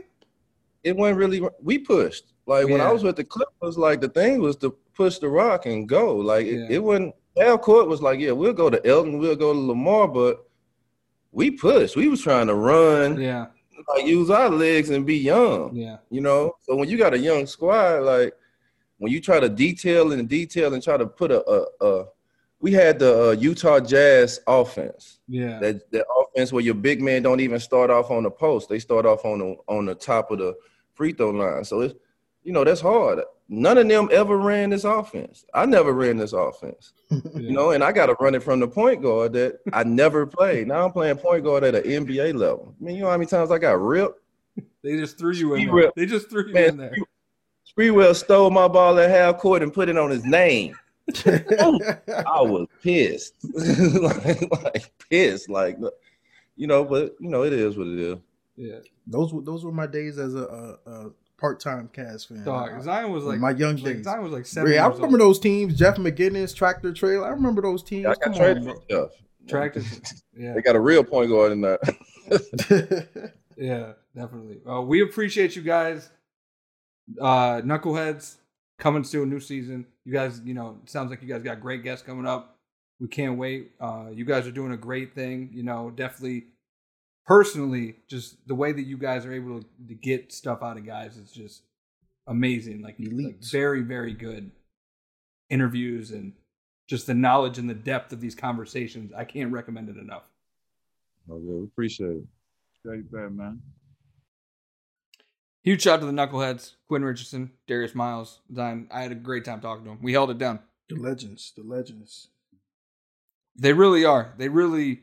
Speaker 5: it wasn't really we pushed. Like when I was with the Clippers, like the thing was to push the rock and go. Like it,
Speaker 2: Yeah.
Speaker 5: it wasn't half court was like, yeah, we'll go to Elton, we'll go to Lamar, but we pushed. We was trying to run,
Speaker 2: Yeah,
Speaker 5: like use our legs and be young.
Speaker 2: yeah,
Speaker 5: You know? So when you got a young squad, like when you try to detail and detail and try to put a a, a we had the uh, Utah Jazz offense.
Speaker 2: yeah.
Speaker 5: That that offense where your big man don't even start off on the post; they start off on the on the top of the free throw line. So it's you know that's hard. None of them ever ran this offense. I never ran this offense, you know, and I got to run it from the point guard that I never played. Now I'm playing point guard at an NBA level. I mean, you know how many times I got ripped?
Speaker 2: They just threw you in
Speaker 5: He
Speaker 2: there. They just threw you
Speaker 5: Man,
Speaker 2: in there.
Speaker 5: Sprewell stole my ball at half court and put it on his name. I was pissed, like, like pissed, like you know. But you know, it is what it is.
Speaker 2: Yeah,
Speaker 4: those were those were my days as a, a, a part time Cavs fan.
Speaker 2: dog. Zion was like
Speaker 4: my young
Speaker 2: like,
Speaker 4: days.
Speaker 2: Zion was like seven.
Speaker 4: Yeah, I
Speaker 2: years
Speaker 4: remember
Speaker 2: old.
Speaker 4: those teams. Jeff McInnis, Tractor Traylor. I remember those teams.
Speaker 5: I
Speaker 4: Come
Speaker 5: got traded
Speaker 4: on,
Speaker 5: for stuff.
Speaker 2: Tractor. Yeah,
Speaker 5: They got a real point guard in
Speaker 4: that.
Speaker 2: Yeah, definitely. Uh, we appreciate you guys, uh, knuckleheads, coming to a new season. You guys, you know, it sounds like you guys got great guests coming up. We can't wait. Uh, you guys are doing a great thing. You know, definitely. Personally, just the way that you guys are able to, to get stuff out of guys is just amazing. Like, like very, very good interviews and just the knowledge and the depth of these conversations. I can't recommend it enough.
Speaker 5: Oh, yeah, we appreciate it.
Speaker 6: Straight that, man.
Speaker 2: Huge shout out to the Knuckleheads, Quinn Richardson, Darius Miles, Zion. I had a great time talking to them. We held it down.
Speaker 4: the legends, the legends.
Speaker 2: They really are. They really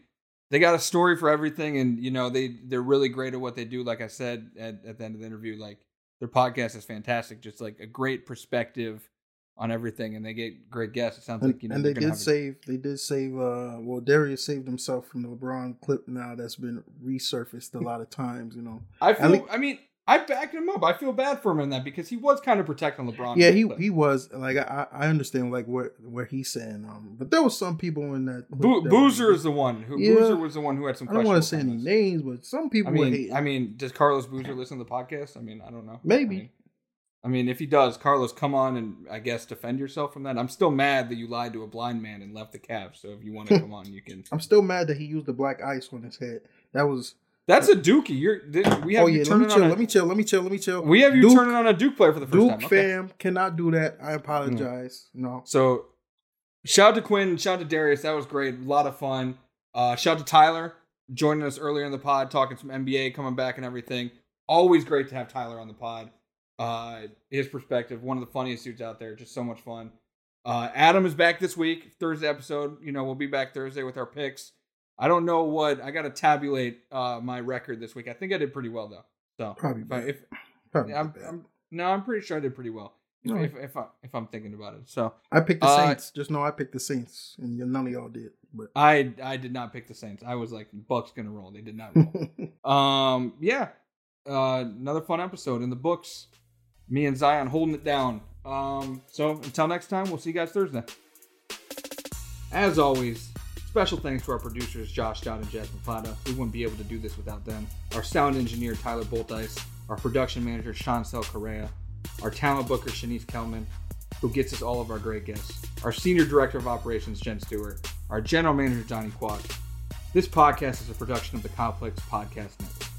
Speaker 2: they got a story for everything and you know, they they're really great at what they do. Like I said at, at the end of the interview, like their podcast is fantastic. Just like a great perspective on everything and they get great guests. It sounds
Speaker 4: And,
Speaker 2: like you know
Speaker 4: and they did
Speaker 2: have a-
Speaker 4: save. They did save. Uh, well, Darius saved himself from the LeBron clip. Now that's been resurfaced a lot of times. You know.
Speaker 2: I feel I mean, I backed him up. I feel bad for him in that because he was kind of protecting LeBron.
Speaker 4: Yeah, he
Speaker 2: But
Speaker 4: he was like I I understand like where where he's saying um, but there was some people in that.
Speaker 2: Bo-
Speaker 4: that
Speaker 2: Boozer
Speaker 4: were-
Speaker 2: is the one who
Speaker 4: Yeah.
Speaker 2: Boozer was the one who had some questions.
Speaker 4: I don't want to say any names, but some people
Speaker 2: I mean. I mean, does Carlos Boozer listen to the podcast? I mean, I don't know.
Speaker 4: Maybe.
Speaker 2: I mean, I mean, if he does, Carlos, come on and I guess defend yourself from that. I'm still mad that you lied to a blind man and left the Cavs. So if you want to come on, you can.
Speaker 4: I'm still mad that he used the black ice on his head. That was.
Speaker 2: That's a Dookie. You're. We have
Speaker 4: oh
Speaker 2: you
Speaker 4: yeah, let me
Speaker 2: turning
Speaker 4: chill.
Speaker 2: on.
Speaker 4: Let
Speaker 2: A,
Speaker 4: me chill. Let me chill. Let me chill.
Speaker 2: we have you
Speaker 4: Duke-
Speaker 2: turning on a Duke player for the first
Speaker 4: Duke
Speaker 2: time. Okay.
Speaker 4: fam cannot do that. I apologize. No.
Speaker 2: So shout out to Quinn, shout out to Darius. That was great. A lot of fun. Uh, shout out to Tyler joining us earlier in the pod, talking some NBA, coming back and everything. Always great to have Tyler on the pod. Uh, his perspective, one of the funniest dudes out there. Just so much fun. Uh, Adam is back this week, Thursday episode. You know, we'll be back Thursday with our picks. I don't know what I got to tabulate uh, my record this week. I think I did pretty well though. So
Speaker 4: Probably
Speaker 2: if, I, if
Speaker 4: probably
Speaker 2: I'm. I'm no, I'm pretty sure I did pretty well. If,
Speaker 4: No.
Speaker 2: if, if, I, if I'm thinking about it, so
Speaker 4: I picked the
Speaker 2: Uh,
Speaker 4: Saints. Just know I picked the Saints, and none of y'all did. But
Speaker 2: I I did not pick the Saints. I was like Bucks gonna roll. They did not roll. um, yeah, uh, another fun episode in the books. Me and Zion holding it down. Um, so until next time, we'll see you guys Thursday. As always, special thanks to our producers Josh Dowd and Jasmine Plata. We wouldn't be able to do this without them. Our sound engineer Tyler Boltice, our production manager Chancel Correa, our talent booker Shanice Kelman, who gets us all of our great guests, our senior director of operations Jen Stewart, our general manager Johnny Quad. This podcast is a production of the Complex Podcast Network.